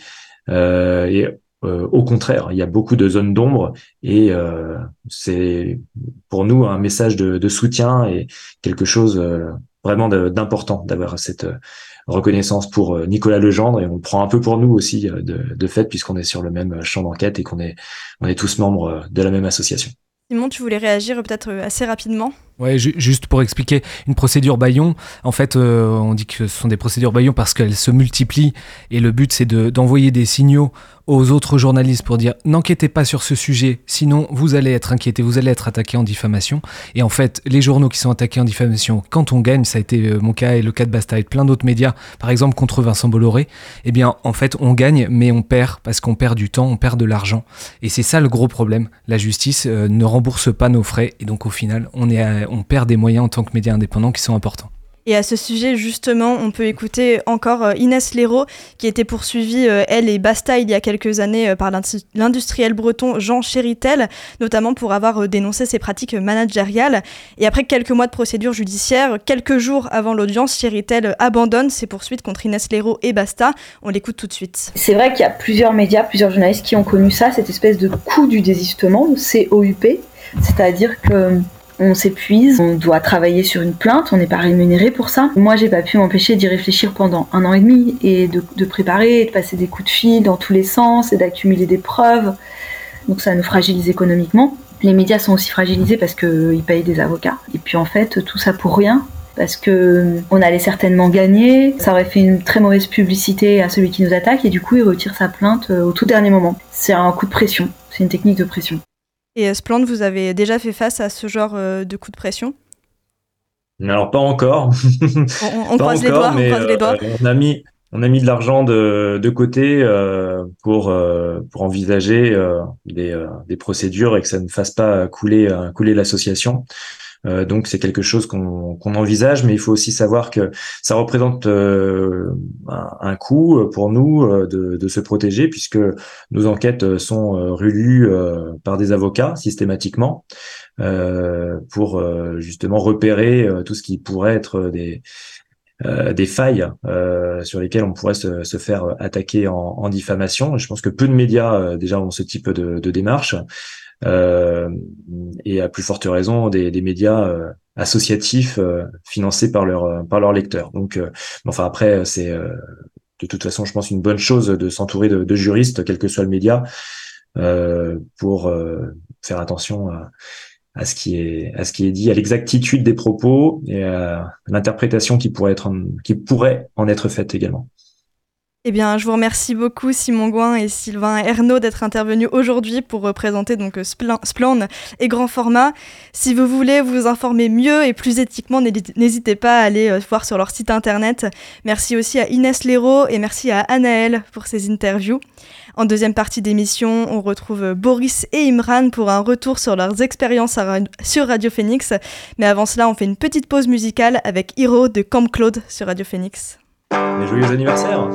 S3: Euh, au contraire, il y a beaucoup de zones d'ombre et euh, c'est pour nous un message de, soutien et quelque chose vraiment d'important d'avoir cette reconnaissance pour euh, Nicolas Legendre et on prend un peu pour nous aussi euh, de, de fait puisqu'on est sur le même champ d'enquête et qu'on est, on est tous membres euh, de la même association.
S1: Simon, tu voulais réagir peut-être assez rapidement?
S2: Ouais, juste pour expliquer, une procédure Bayon, en fait, euh, on dit que ce sont des procédures Bayon parce qu'elles se multiplient et le but c'est d'envoyer des signaux aux autres journalistes pour dire n'inquiétez pas sur ce sujet, sinon vous allez être inquiété, vous allez être attaqué en diffamation. Et en fait, les journaux qui sont attaqués en diffamation, quand on gagne, ça a été euh, mon cas et le cas de Basta et plein d'autres médias, par exemple contre Vincent Bolloré, eh bien en fait on gagne mais on perd parce qu'on perd du temps, on perd de l'argent. Et c'est ça le gros problème. La justice euh, ne rembourse pas nos frais et donc au final on, est on perd des moyens en tant que média indépendant qui sont importants.
S1: Et à ce sujet, justement, on peut écouter encore euh, Inès Léraud, qui était poursuivie, euh, elle et Basta, il y a quelques années euh, par l'industriel breton Jean Chéritel, notamment pour avoir dénoncé ses pratiques managériales. Et après quelques mois de procédure judiciaire, quelques jours avant l'audience, Chéritel abandonne ses poursuites contre Inès Léraud et Basta. On l'écoute tout de suite.
S4: C'est vrai qu'il y a plusieurs médias, plusieurs journalistes qui ont connu ça, cette espèce de coup du désistement, COUP. C'est-à-dire que on s'épuise, on doit travailler sur une plainte, on n'est pas rémunéré pour ça. Moi, j'ai pas pu m'empêcher d'y réfléchir pendant un an et demi et de, préparer, de passer des coups de fil dans tous les sens et d'accumuler des preuves. Donc ça nous fragilise économiquement. Les médias sont aussi fragilisés parce qu'ils payent des avocats. Et puis en fait, tout ça pour rien, parce que on allait certainement gagner. Ça aurait fait une très mauvaise publicité à celui qui nous attaque et du coup il retire sa plainte euh, au tout dernier moment. C'est un coup de pression, c'est une technique de pression.
S1: Et Splend, vous avez déjà fait face à ce genre euh, de coup de pression?
S3: Alors pas encore.
S1: On, croise, les doigts, on croise les doigts.
S3: on a mis, on a mis de l'argent de, de, côté euh, pour, euh, pour envisager des, des, procédures et que ça ne fasse pas couler, couler l'association. Euh, donc c'est quelque chose qu'on envisage, mais il faut aussi savoir que ça représente euh, un, coût pour nous euh, de, se protéger, puisque nos enquêtes sont rulues par des avocats systématiquement pour justement repérer tout ce qui pourrait être des des failles sur lesquelles on pourrait se, faire attaquer en, diffamation. je pense que peu de médias déjà ont ce type de, de démarche. Euh, et à plus forte raison des, des médias euh, associatifs euh, financés par leurs par leurs lecteurs. Donc, enfin après, c'est de toute façon, je pense une bonne chose de s'entourer de, de, juristes, quel que soit le média, pour faire attention à, à ce qui est à ce qui est dit, à l'exactitude des propos et à l'interprétation qui pourrait être qui pourrait en être faite également.
S1: Eh bien, je vous remercie beaucoup Simon Gouin et Sylvain Ernaud d'être intervenus aujourd'hui pour représenter donc Splan et Grand Format. Si vous voulez vous informer mieux et plus éthiquement, n'hésitez pas à aller euh, voir sur leur site internet. Merci aussi à Inès Léraud et merci à Anaël pour ces interviews. En deuxième partie d'émission, on retrouve Boris et Imran pour un retour sur leurs expériences sur Radio Phoenix. Mais avant cela, on fait une petite pause musicale avec Hero de Camp Claude sur Radio Phoenix.
S3: Et joyeux anniversaire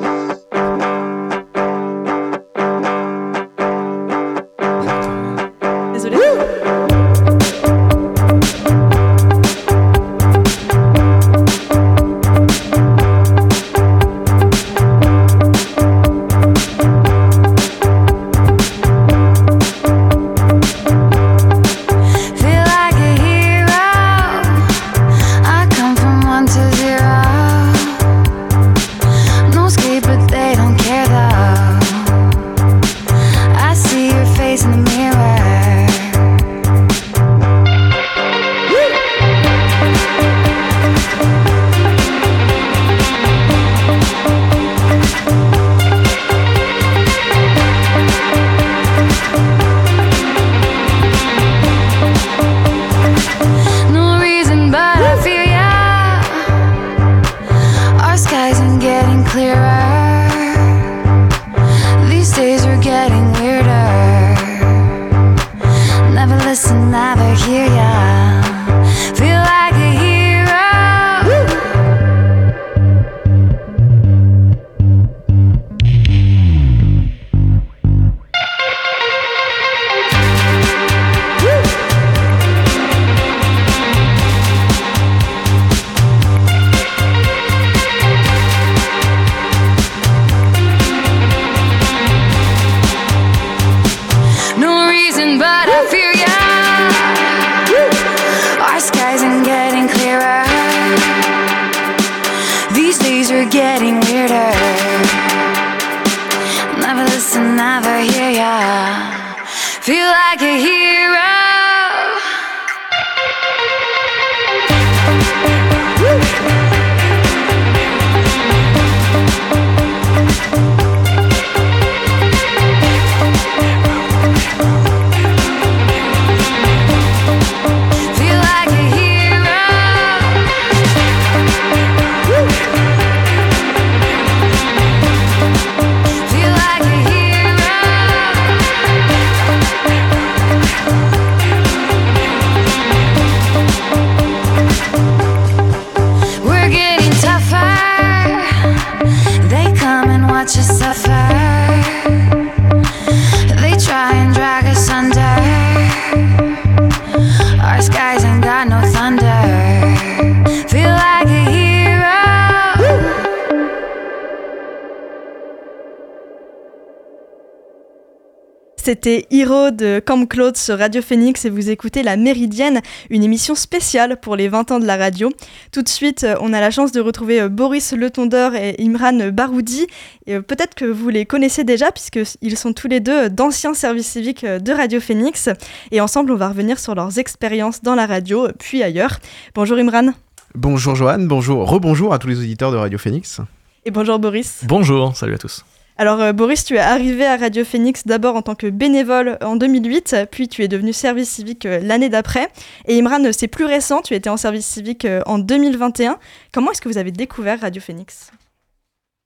S1: C'était Hero de Camp Claude sur Radio Phoenix et vous écoutez La Méridienne, une émission spéciale pour les 20 ans de la radio. Tout de suite, euh, on a la chance de retrouver euh, Boris Le Tondeur et Imran Baroudi. Euh, Peut-être que vous les connaissez déjà puisqu'ils sont tous les deux d'anciens services civiques de Radio Phoenix. Et ensemble, on va revenir sur leurs expériences dans la radio, puis ailleurs. Bonjour Imran.
S5: Bonjour Joanne, bonjour, rebonjour à tous les auditeurs de Radio Phoenix.
S1: Et bonjour Boris.
S6: Bonjour, salut à tous.
S1: Alors euh, Boris, tu es arrivé à Radio Phoenix d'abord en tant que bénévole en 2008, puis tu es devenu service civique euh, l'année d'après. Et Imran, c'est plus récent, tu étais en service civique euh, en 2021. Comment est-ce que vous avez découvert Radio Phoenix?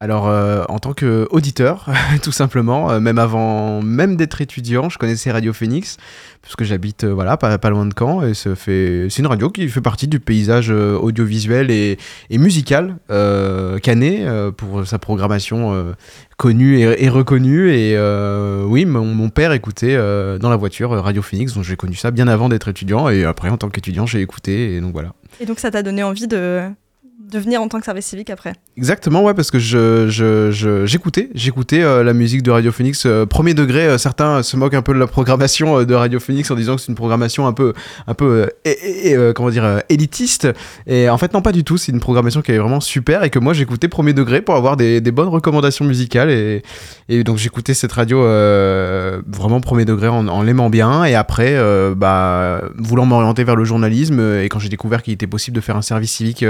S5: Alors euh, en tant qu'auditeur, tout simplement, euh, même avant même d'être étudiant, je connaissais Radio Phoenix, puisque j'habite euh, voilà, pas, loin de Caen, et c'est une radio qui fait partie du paysage audiovisuel et, musical canet pour sa programmation connue et, reconnue. Et oui, mon, mon père écoutait dans la voiture Radio Phoenix, donc j'ai connu ça bien avant d'être étudiant, et après en tant qu'étudiant j'ai écouté, et donc voilà.
S1: Et donc ça t'a donné envie de, de venir en tant que service civique après
S5: Exactement, ouais, parce que je, j'écoutais, j'écoutais euh, la musique de Radio Phoenix euh, premier degré. euh, certains se moquent un peu de la programmation de Radio Phoenix en disant que c'est une programmation un peu, un peu, comment dire, élitiste. Et en fait, non, pas du tout. C'est une programmation qui est vraiment super et que moi j'écoutais premier degré pour avoir des, des bonnes recommandations musicales. Et, et donc j'écoutais cette radio vraiment premier degré en, l'aimant bien. Et après, bah, voulant m'orienter vers le journalisme, et quand j'ai découvert qu'il était possible de faire un service civique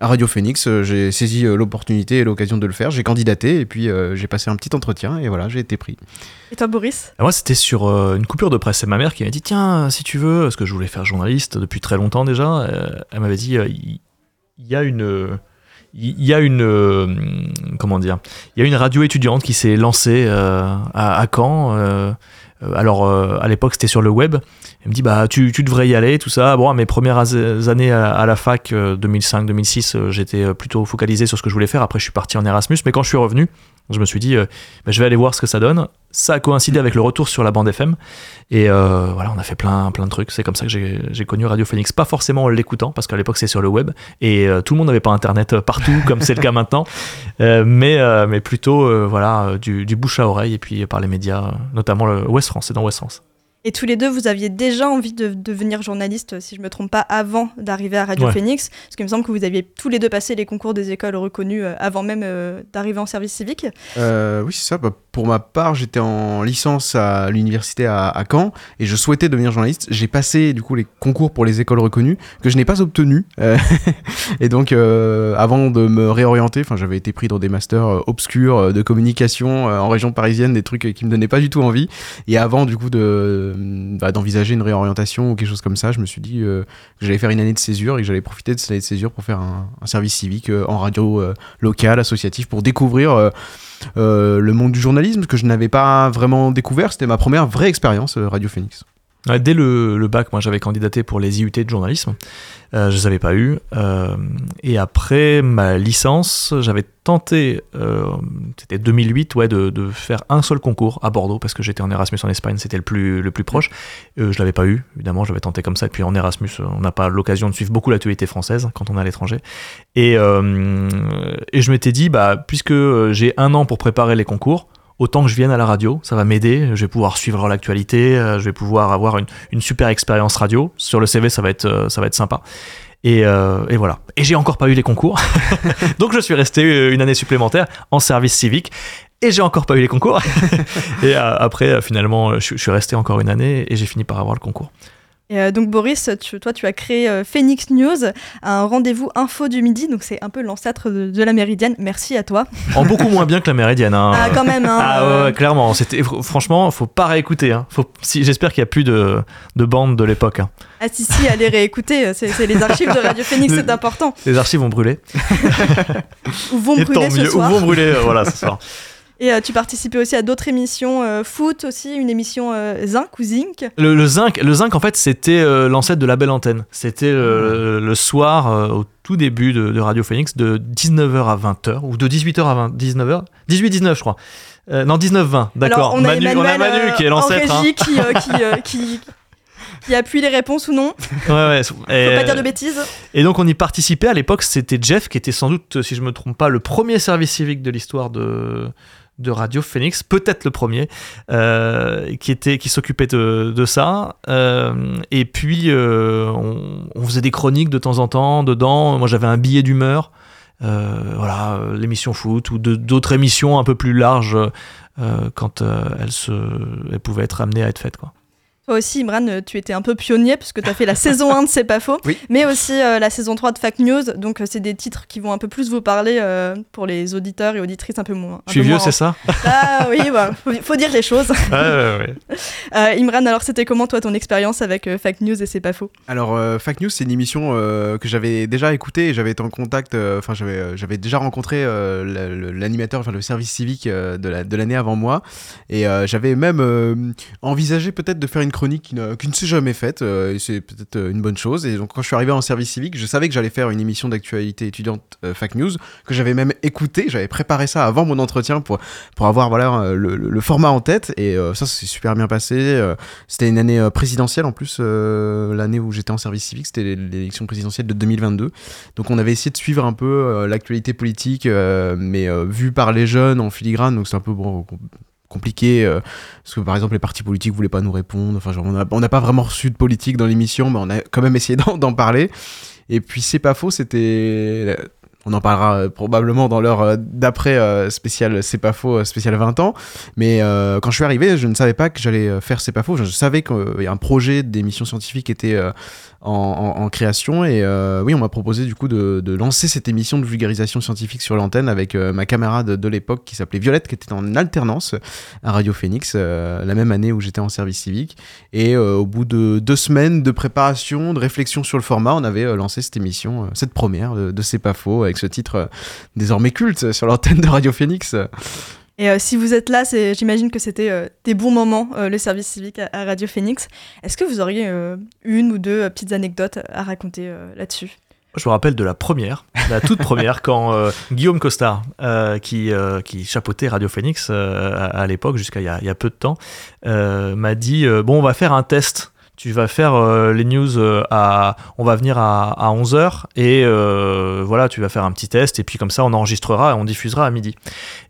S5: Radio Phoenix, euh, j'ai saisi euh, l'opportunité et l'occasion de le faire. J'ai candidaté et puis euh, j'ai passé un petit entretien et voilà, j'ai été pris.
S1: Et toi Boris?
S6: Et moi, c'était sur euh, une coupure de presse. C'est ma mère qui m'a dit Tiens, si tu veux, parce que je voulais faire journaliste depuis très longtemps déjà, euh, elle m'avait dit Il y, a une. Il y a une. euh, Comment dire Il y a une radio étudiante qui s'est lancée euh, à, à Caen. euh, alors, euh, à l'époque, c'était sur le web. Elle me dit Bah, tu, tu devrais y aller, tout ça. Bon, mes premières années à, à la fac, 2005-2006, j'étais euh, plutôt focalisé sur ce que je voulais faire. Après, je suis parti en Erasmus. Mais quand je suis revenu, je me suis dit, euh, bah, je vais aller voir ce que ça donne. Ça a coïncidé avec le retour sur la bande FM. Et euh, voilà, on a fait plein, plein de trucs. C'est comme ça que j'ai connu Radio Phoenix. Pas forcément en l'écoutant, parce qu'à l'époque, c'est sur le web. Et euh, tout le monde n'avait pas Internet euh, partout, comme c'est le cas maintenant. Euh, mais, euh, mais plutôt, euh, voilà, euh, du, du bouche à oreille. Et puis euh, par les médias, euh, notamment le West France. C'est dans West France.
S1: Et tous les deux, vous aviez déjà envie de devenir journaliste, si je me trompe pas, avant d'arriver à Radio
S6: Ouais.
S1: Phoenix Parce qu'il me semble que vous aviez tous les deux passé les concours des écoles reconnues euh, avant même euh, d'arriver en service civique.
S5: Euh, oui, c'est ça. Bah, pour ma part, j'étais en licence à l'université à, à Caen et je souhaitais devenir journaliste. J'ai passé du coup les concours pour les écoles reconnues que je n'ai pas obtenus. Euh, et donc, euh, avant de me réorienter, enfin, j'avais été pris dans des masters euh, obscurs euh, de communication euh, en région parisienne, des trucs euh, qui me donnaient pas du tout envie. Et avant du coup de bah, d'envisager une réorientation ou quelque chose comme ça, je me suis dit euh, que j'allais faire une année de césure et que j'allais profiter de cette année de césure pour faire un, service civique euh, en radio euh, locale, associatif, pour découvrir euh, euh, le monde du journalisme que je n'avais pas vraiment découvert. C'était ma première vraie expérience euh, Radio Phoenix.
S6: Dès le, bac, moi j'avais candidaté pour les IUT de journalisme. Euh, je ne les avais pas eu. Euh, et après ma licence, j'avais tenté, euh, c'était 2008, ouais, de, faire un seul concours à Bordeaux parce que j'étais en Erasmus en Espagne, c'était le plus, le plus proche. Je l'avais pas eu, évidemment, j'avais tenté comme ça. Et puis en Erasmus, on n'a pas l'occasion de suivre beaucoup l'actualité française quand on est à l'étranger. Et, et je m'étais dit, bah, puisque j'ai un an pour préparer les concours, autant que je vienne à la radio, ça va m'aider, je vais pouvoir suivre l'actualité, euh, je vais pouvoir avoir une, une super expérience radio. Sur le CV, ça va être, euh, ça va être sympa. Et, euh, et voilà. Et j'ai encore pas eu les concours. Donc je suis resté une année supplémentaire en service civique. Et j'ai encore pas eu les concours. et après, finalement, je suis resté encore une année et j'ai fini par avoir le concours.
S1: Et euh, donc Boris, tu- toi tu as créé euh, Phoenix News, un rendez-vous info du midi, donc c'est un peu l'ancêtre de, de la Méridienne. Merci à toi.
S6: En beaucoup moins bien que la Méridienne. hein.
S1: Ah quand même. Hein,
S6: Ah ouais,
S1: euh,
S6: ouais, clairement. C'était fr- franchement, faut pas réécouter. Hein. Faut, si, j'espère qu'il y a plus de, de bandes de l'époque.
S1: Ah si si, allez réécouter, c'est les archives de Radio Phoenix, c'est important.
S6: Les archives vont brûler.
S1: Ou vont
S6: Et
S1: brûler
S6: tant
S1: ce
S6: mieux. Ou
S1: soir.
S6: vont brûler, euh, voilà, ce soir.
S1: Et euh, tu participais aussi à d'autres émissions euh, foot aussi, une émission euh, Zinc ou Zinc?
S6: Le, le zinc, le zinc en fait c'était l'ancêtre de la belle antenne. C'était le, le soir au tout début de, de Radio Phoenix de 19h à 20h ou de 18h à 20, 19h, 18-19 je crois. Non 19-20,
S1: Alors,
S6: d'accord.
S1: on a
S6: Manu, on a Manu qui est
S1: euh, en
S6: l'ancêtre. hein.
S1: régie qui, euh, qui, qui, qui appuie les réponses ou non?
S6: Ouais, ouais.
S1: Faut
S6: Et-
S1: pas dire de bêtises.
S6: Et donc on y participait à l'époque, c'était Jeff qui était sans doute, si je me trompe pas, le premier service civique de l'histoire de, de Radio Phoenix, peut-être le premier, euh, qui, était, qui s'occupait de, ça. Euh, et puis euh, on, on faisait des chroniques de temps en temps dedans. Moi j'avais un billet d'humeur. Voilà, l'émission foot ou d'autres émissions un peu plus larges quand elles, se, elles pouvaient être amenées à être faites. Quoi.
S1: Toi aussi, Imran, tu étais un peu pionnier puisque tu as fait la saison 1 de C'est pas faux,
S5: Oui.
S1: mais aussi euh, la saison 3 de Fact News. Donc, euh, c'est des titres qui vont un peu plus vous parler euh, pour les auditeurs et auditrices un peu moins. un
S6: Je suis
S1: peu
S6: vieux, c'est ça?
S1: Ah oui, bah, faut, faut dire les choses.
S6: ouais, ouais, ouais.
S1: Euh, Imran, alors c'était comment toi ton expérience avec euh, Fact News et C'est pas faux?
S5: Alors, euh, Fact News, c'est une émission euh, que j'avais déjà écoutée et j'avais été en contact, euh, enfin, j'avais, euh, j'avais déjà rencontré euh, l'animateur, enfin, le service civique euh, de, la, de l'année avant moi. Et euh, j'avais même euh, envisagé peut-être de faire une chronique qui ne, qui s'est jamais faite, euh, et c'est peut-être euh, une bonne chose. Et donc, quand je suis arrivé en service civique, je savais que j'allais faire une émission d'actualité étudiante euh, Fact News, que j'avais même écouté, j'avais préparé ça avant mon entretien pour, pour avoir voilà, euh, le, format en tête. Et ça, c'est super bien passé. C'était une année présidentielle en plus, l'année où j'étais en service civique, c'était l'élection présidentielle de 2022. Donc on avait essayé de suivre un peu l'actualité politique, mais vue par les jeunes en filigrane, donc c'est un peu bon, compliqué, euh, parce que par exemple les partis politiques voulaient pas nous répondre, enfin on n'a pas vraiment reçu de politique dans l'émission, mais on a quand même essayé d'en parler. Et puis c'est pas faux, c'était... On en parlera euh, probablement dans l'heure euh, d'après spécial C'est pas faux, spécial 20 ans. Mais quand je suis arrivé, je ne savais pas que j'allais faire C'est pas faux. Je savais qu'il y a un projet d'émission scientifique était en, création. Et euh, oui, on m'a proposé du coup de, lancer cette émission de vulgarisation scientifique sur l'antenne avec euh, ma camarade de l'époque qui s'appelait Violette, qui était en alternance à Radio Phoenix, euh, la même année où j'étais en service civique. Et au bout de deux semaines de préparation, de réflexion sur le format, on avait lancé cette émission, cette première de, de C'est pas faux, avec ce titre désormais culte sur l'antenne de Radio Phoenix.
S1: Et euh, si vous êtes là, j'imagine que c'était euh, des bons moments, euh, le service civique à, à Radio Phoenix. Est-ce que vous auriez une ou deux petites anecdotes à raconter là-dessus?
S6: Je me rappelle de la première, la toute première, quand euh, Guillaume Costard, euh, qui, euh, qui chapeautait Radio Phoenix à, à l'époque, jusqu'à il, y a- il y a peu de temps, m'a dit Bon, on va faire un test. Tu vas faire euh, les news euh, à. On va venir à, à 11h et euh, voilà, tu vas faire un petit test et puis comme ça, on enregistrera et on diffusera à midi.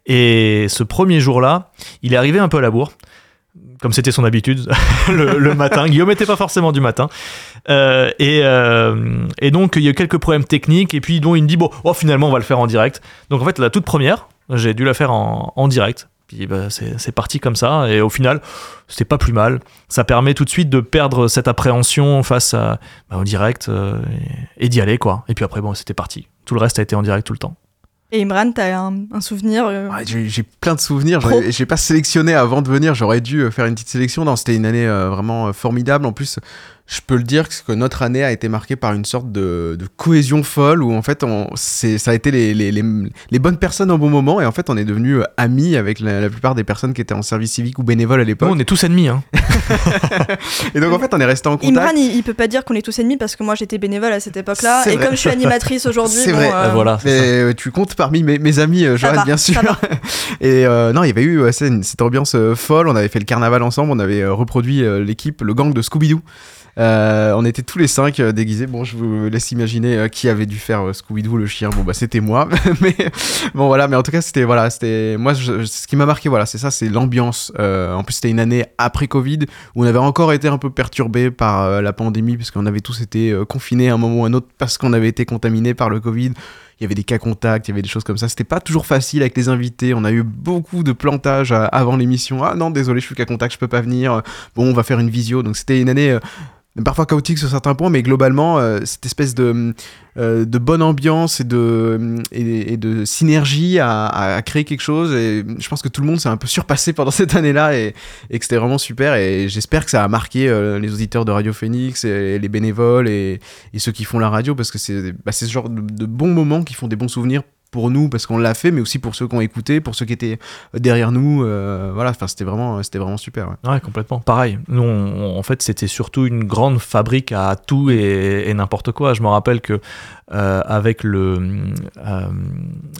S6: Et ce premier jour-là, il est arrivé un peu à la bourre. Comme c'était son habitude le, matin. Guillaume n'était pas forcément du matin. Et, et donc, il y a eu quelques problèmes techniques. Et puis, dont il me dit Bon, oh, finalement, on va le faire en direct. Donc, en fait, la toute première, j'ai dû la faire en, en direct. Puis, bah, c'est parti comme ça. Et au final, c'était pas plus mal. Ça permet tout de suite de perdre cette appréhension face à, bah, au direct euh, et, et d'y aller, quoi. Et puis après, bon, c'était parti. Tout le reste a été en direct tout le temps.
S1: Et Imran, t'as un, un souvenir euh,
S5: Ouais, j'ai plein de souvenirs. J'ai pas sélectionné avant de venir. J'aurais dû euh, faire une petite sélection. Non, c'était une année euh, vraiment formidable. En plus, je peux le dire que notre année a été marquée par une sorte de, de cohésion folle où en fait, on, c'est, ça a été les, les, les, les bonnes personnes au bon moment et en fait, on est devenus euh, amis avec la, la plupart des personnes qui étaient en service civique ou bénévoles à
S6: Nous,
S5: l'époque.
S6: on est tous ennemis, hein.
S5: Et donc en fait, on est resté en contact.
S1: Imran, il, il peut pas dire qu'on est tous ennemis parce que moi j'étais bénévole à cette époque-là. Et
S5: vrai.
S1: comme je suis animatrice aujourd'hui,
S5: C'est
S1: bon,
S5: vrai.
S1: euh,
S6: voilà. c'est ça.
S5: Mais euh, tu comptes parmi mes, mes amis,
S1: va,
S5: bien sûr.
S1: ça va.
S5: Et euh, non, il y avait eu ouais, c'est une- cette ambiance folle. On avait fait le carnaval ensemble. On avait reproduit l'équipe, le gang de Scooby-Doo. Euh, on était tous les cinq euh, déguisés. Bon, je vous laisse imaginer euh, qui avait dû faire Scooby-Doo, le chien. Bon, bah, c'était moi. mais bon, voilà. Mais en tout cas, c'était voilà, c'était moi. ce qui m'a marqué, voilà, c'est ça, c'est l'ambiance. En plus, c'était une année après Covid où on avait encore été un peu perturbé par la pandémie puisqu'on avait tous été confinés à un moment ou à un autre parce qu'on avait été contaminés par le Covid. Il y avait des cas contacts, il y avait des choses comme ça. C'était pas toujours facile avec les invités. On a eu beaucoup de plantages avant l'émission. Ah non, désolé, je suis cas contact, je peux pas venir. Bon, on va faire une visio. Donc c'était une année euh, parfois chaotique sur certains points, mais globalement, euh, cette espèce de, euh, de bonne ambiance et de, de synergie à, créer quelque chose. Et je pense que tout le monde s'est un peu surpassé pendant cette année-là et, que c'était vraiment super. Et j'espère que ça a marqué euh, les auditeurs de Radio Phoenix et les bénévoles et, ceux qui font la radio parce que c'est bah, ce genre de bons moments qui font des bons souvenirs pour nous parce qu'on l'a fait, mais aussi pour ceux qui ont écouté, pour ceux qui étaient derrière nous. euh, voilà, enfin, c'était vraiment, c'était vraiment super. ouais.
S6: Complètement. Pareil. Nous, en fait, c'était surtout une grande fabrique à tout et, n'importe quoi. Je me rappelle que euh, avec le euh,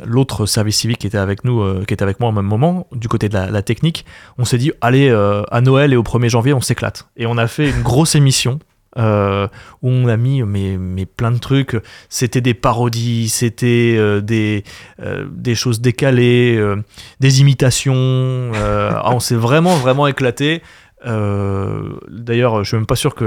S6: l'autre service civique qui était avec nous, euh, qui était avec moi au même moment, du côté de la, la technique, on s'est dit allez euh, à Noël et au 1er janvier, on s'éclate. Et on a fait une grosse émission. Euh, où on a mis mais, mais plein de trucs. C'était des parodies c'était euh, des, euh, des choses décalées des imitations on s'est vraiment vraiment éclaté euh, D'ailleurs, je suis même pas sûr que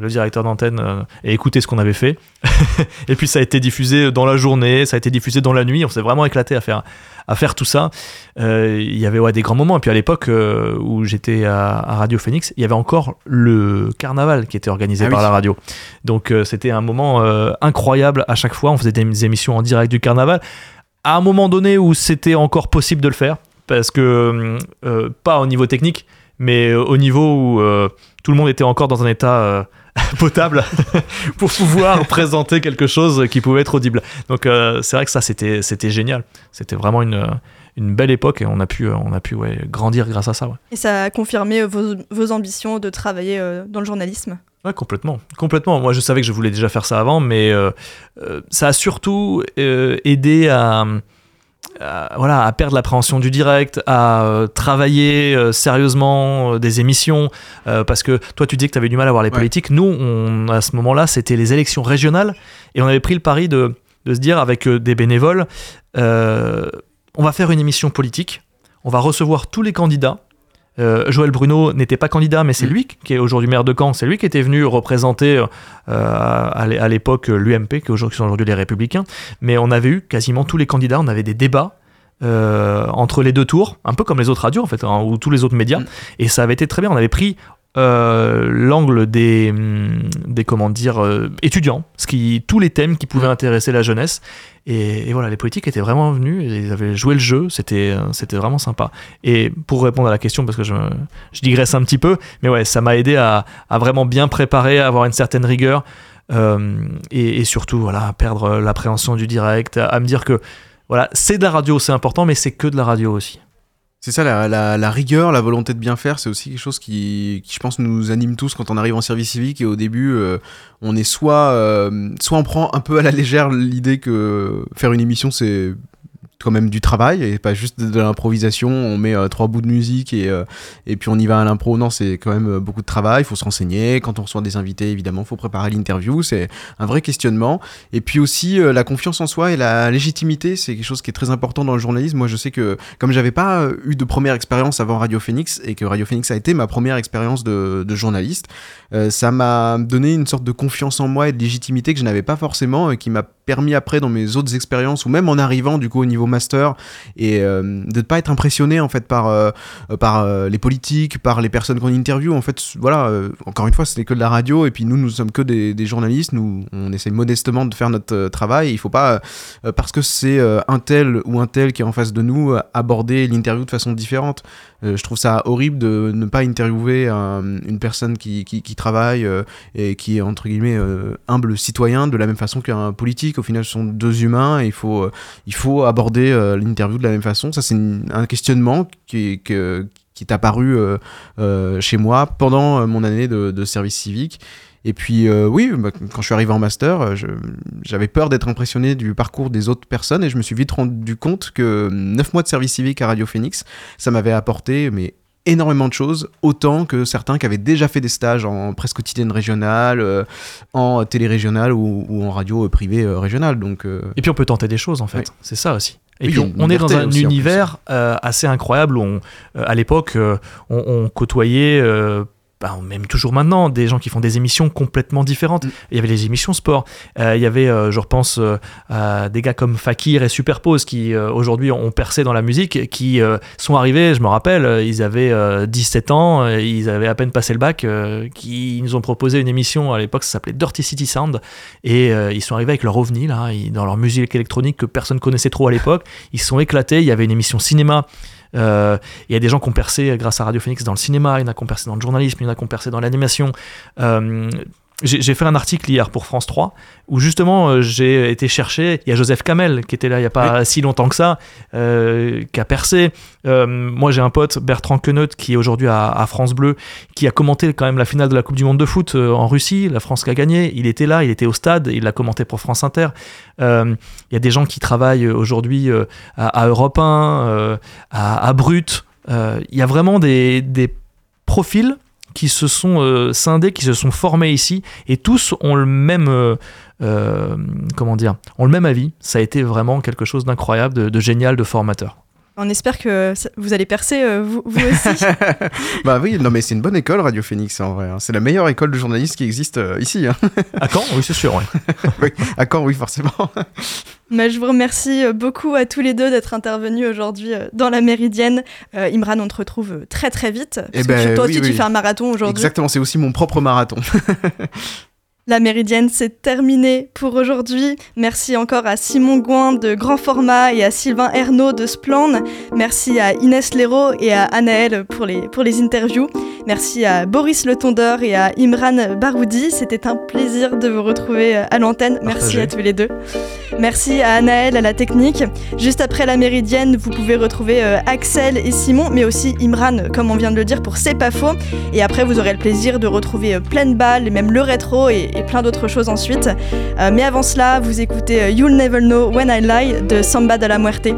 S6: le directeur d'antenne euh, ait écouté ce qu'on avait fait. et puis ça a été diffusé dans la journée, ça a été diffusé dans la nuit. On s'est vraiment éclaté à faire, à faire tout ça. Euh, Il y avait ouais, des grands moments. Et puis à l'époque euh, où j'étais à, à Radio Phoenix, il y avait encore le carnaval qui était organisé
S5: Ah
S6: par
S5: oui.
S6: la radio. Donc c'était un moment incroyable à chaque fois. On faisait des émissions en direct du carnaval. À un moment donné où c'était encore possible de le faire, parce que pas au niveau technique, mais euh, au niveau où euh, tout le monde était encore dans un état euh, potable pour pouvoir présenter quelque chose qui pouvait être audible. Donc euh, c'est vrai que ça c'était c'était génial. C'était vraiment une une belle époque et on a pu on a pu ouais, grandir grâce à ça. Ouais.
S1: Et ça a confirmé vos, vos ambitions de travailler euh, dans le journalisme?
S6: Ouais, complètement. Complètement. Moi, je savais que je voulais déjà faire ça avant, mais euh, euh, ça a surtout euh, aidé à, à- voilà, à perdre l'appréhension du direct, à euh, travailler euh, sérieusement euh, des émissions. parce que toi, tu dis que tu avais du mal à voir les
S5: Ouais.
S6: politiques. Nous, on, à ce moment-là, c'était les élections régionales et on avait pris le pari de, de se dire avec des bénévoles on va faire une émission politique, on va recevoir tous les candidats. Euh, Joël Bruno n'était pas candidat, mais c'est
S5: Mm.
S6: lui qui est aujourd'hui maire de Caen. C'est lui qui était venu représenter euh, à l'é- à l'époque l'UMP, qui sont aujourd'hui les Républicains. Mais on avait eu quasiment tous les candidats. On avait des débats euh, entre les deux tours, un peu comme les autres radios en fait, hein, ou tous les autres médias.
S5: Mm.
S6: Et ça avait été très bien. On avait pris euh, l'angle des, hum, des comment dire euh, étudiants, ce qui tous les thèmes qui pouvaient intéresser la jeunesse. Et, et voilà, les politiques étaient vraiment venus, et ils avaient joué le jeu, c'était euh, c'était vraiment sympa. Et pour répondre à la question, parce que je, je digresse un petit peu, mais ouais, ça m'a aidé à, à vraiment bien préparer, à avoir une certaine rigueur, euh, et, et surtout voilà, à perdre l'appréhension du direct, à, à me dire que voilà, c'est de la radio, c'est important, mais c'est que de la radio aussi.
S5: C'est ça, la, la- la rigueur, la volonté de bien faire, c'est aussi quelque chose qui, je pense, nous anime tous quand on arrive en service civique. Et au début, euh, on est soit, euh, soit on prend un peu à la légère l'idée que faire une émission, c'est quand même du travail et pas juste de, l'improvisation. On met euh, trois bouts de musique et, euh, et puis on y va à l'impro. Non, c'est quand même euh, beaucoup de travail. Il faut se renseigner. Quand on reçoit des invités, évidemment, il faut préparer l'interview. C'est un vrai questionnement. Et puis aussi, la confiance en soi et la légitimité, c'est quelque chose qui est très important dans le journalisme. Moi, je sais que comme j'avais pas eu de première expérience avant Radio Phoenix et que Radio Phoenix a été ma première expérience de, de journaliste, ça m'a donné une sorte de confiance en moi et de légitimité que je n'avais pas forcément et qui m'a permis après dans mes autres expériences ou même en arrivant du coup au niveau master et euh, de ne pas être impressionné en fait par euh, par euh, les politiques, par les personnes qu'on interviewe. En fait, voilà, encore une fois, c'était que de la radio et puis nous, nous sommes que des, journalistes. Nous, on essaie modestement de faire notre travail. Il faut pas parce que c'est un tel ou un tel qui est en face de nous aborder l'interview de façon différente. Euh, je trouve ça horrible de ne pas interviewer un- une personne qui, qui, travaille euh, et qui est entre guillemets euh, humble citoyen de la même façon qu'un politique. Au final, ce sont deux humains et il faut, euh, il faut aborder euh, l'interview de la même façon. Ça, c'est un questionnement qui, qui est apparu euh, euh, chez moi pendant euh, mon année de service civique. Et puis euh, oui, bah, quand je suis arrivé en master, euh, j'avais peur d'être impressionné du parcours des autres personnes et je me suis vite rendu compte que neuf mois de service civique à Radio Phoenix, ça m'avait apporté mais énormément de choses, autant que certains qui avaient déjà fait des stages en presse quotidienne régionale, euh, en télé régionale ou, ou en radio privée euh, régionale. Donc euh,
S6: Et puis on peut tenter des choses en fait,
S5: Oui.
S6: c'est ça aussi. Et
S5: Oui,
S6: puis on, est dans un univers assez incroyable où on, à l'époque on, on côtoyait, bah, même toujours maintenant, des gens qui font des émissions complètement différentes.
S5: Mm.
S6: Il y avait les émissions sport, euh, il y avait, euh, je repense euh, des gars comme Fakir et Superpose qui aujourd'hui ont percé dans la musique, qui sont arrivés, je me rappelle, ils avaient euh, 17 ans, ils avaient à peine passé le bac, qui nous ont proposé une émission à l'époque, ça s'appelait Dirty City Sound, et ils sont arrivés avec leur ovni, là, ils- dans leur musique électronique que personne connaissait trop à l'époque, ils sont éclatés, il y avait une émission cinéma. Euh, il y a des gens qui ont percé grâce à Radio Phoenix dans le cinéma, il y en a qui ont percé dans le journalisme, il y en a qui ont percé dans l'animation. Euh, j'ai fait un article hier pour France 3 où justement j'ai été chercher. Il y a Joseph Kamel qui était là il n'y a pas si longtemps que ça, qui a percé. moi j'ai un pote, Bertrand Queneut, qui est aujourd'hui à, France Bleu, qui a commenté quand même la finale de la Coupe du Monde de foot en Russie, la France qui a gagné. Il était là, il était au stade, il l'a commenté pour France Inter. Il y a des gens qui travaillent aujourd'hui à, Europe 1, à, à Brut. Il y a vraiment des, des profils qui se sont euh, scindés, qui se sont formés ici, et tous ont le même, euh, euh, comment dire, ont le même avis. Ça a été vraiment quelque chose d'incroyable, de, génial, de formateur.
S1: On espère que vous allez percer, vous, aussi.
S5: bah oui, non mais c'est une bonne école, Radio Phoenix, en vrai. Hein. C'est la meilleure école de journalisme qui existe ici. Hein.
S6: à Caen Oui, c'est sûr,
S5: oui. À Caen, oui, forcément.
S1: Mais je vous remercie euh, beaucoup à tous les deux d'être intervenus aujourd'hui euh, dans la Méridienne. Euh, Imran, on te retrouve très très vite.
S5: Eh
S1: parce
S5: ben,
S1: que toi aussi, tu fais un marathon aujourd'hui.
S5: Exactement, c'est aussi mon propre marathon.
S1: La Méridienne, c'est terminé pour aujourd'hui. Merci encore à Simon Gouin de Grand Format et à Sylvain Ernaud de Splan. Merci à Inès Léraud et à Anaël pour les, pour les interviews. Merci à Boris Le Tondeur et à Imran Baroudi. C'était un plaisir de vous retrouver à l'antenne. Merci à tous les deux. Merci à Anaël à la technique. Juste après la Méridienne, vous pouvez retrouver euh, Axel et Simon, mais aussi Imran, comme on vient de le dire, pour C'est pas faux. Et après, vous aurez le plaisir de retrouver euh, Pleine Balle et même le rétro et et plein d'autres choses ensuite. Euh, mais avant cela, vous écoutez euh, You'll Never Know When I Lie de Samba de la Muerte.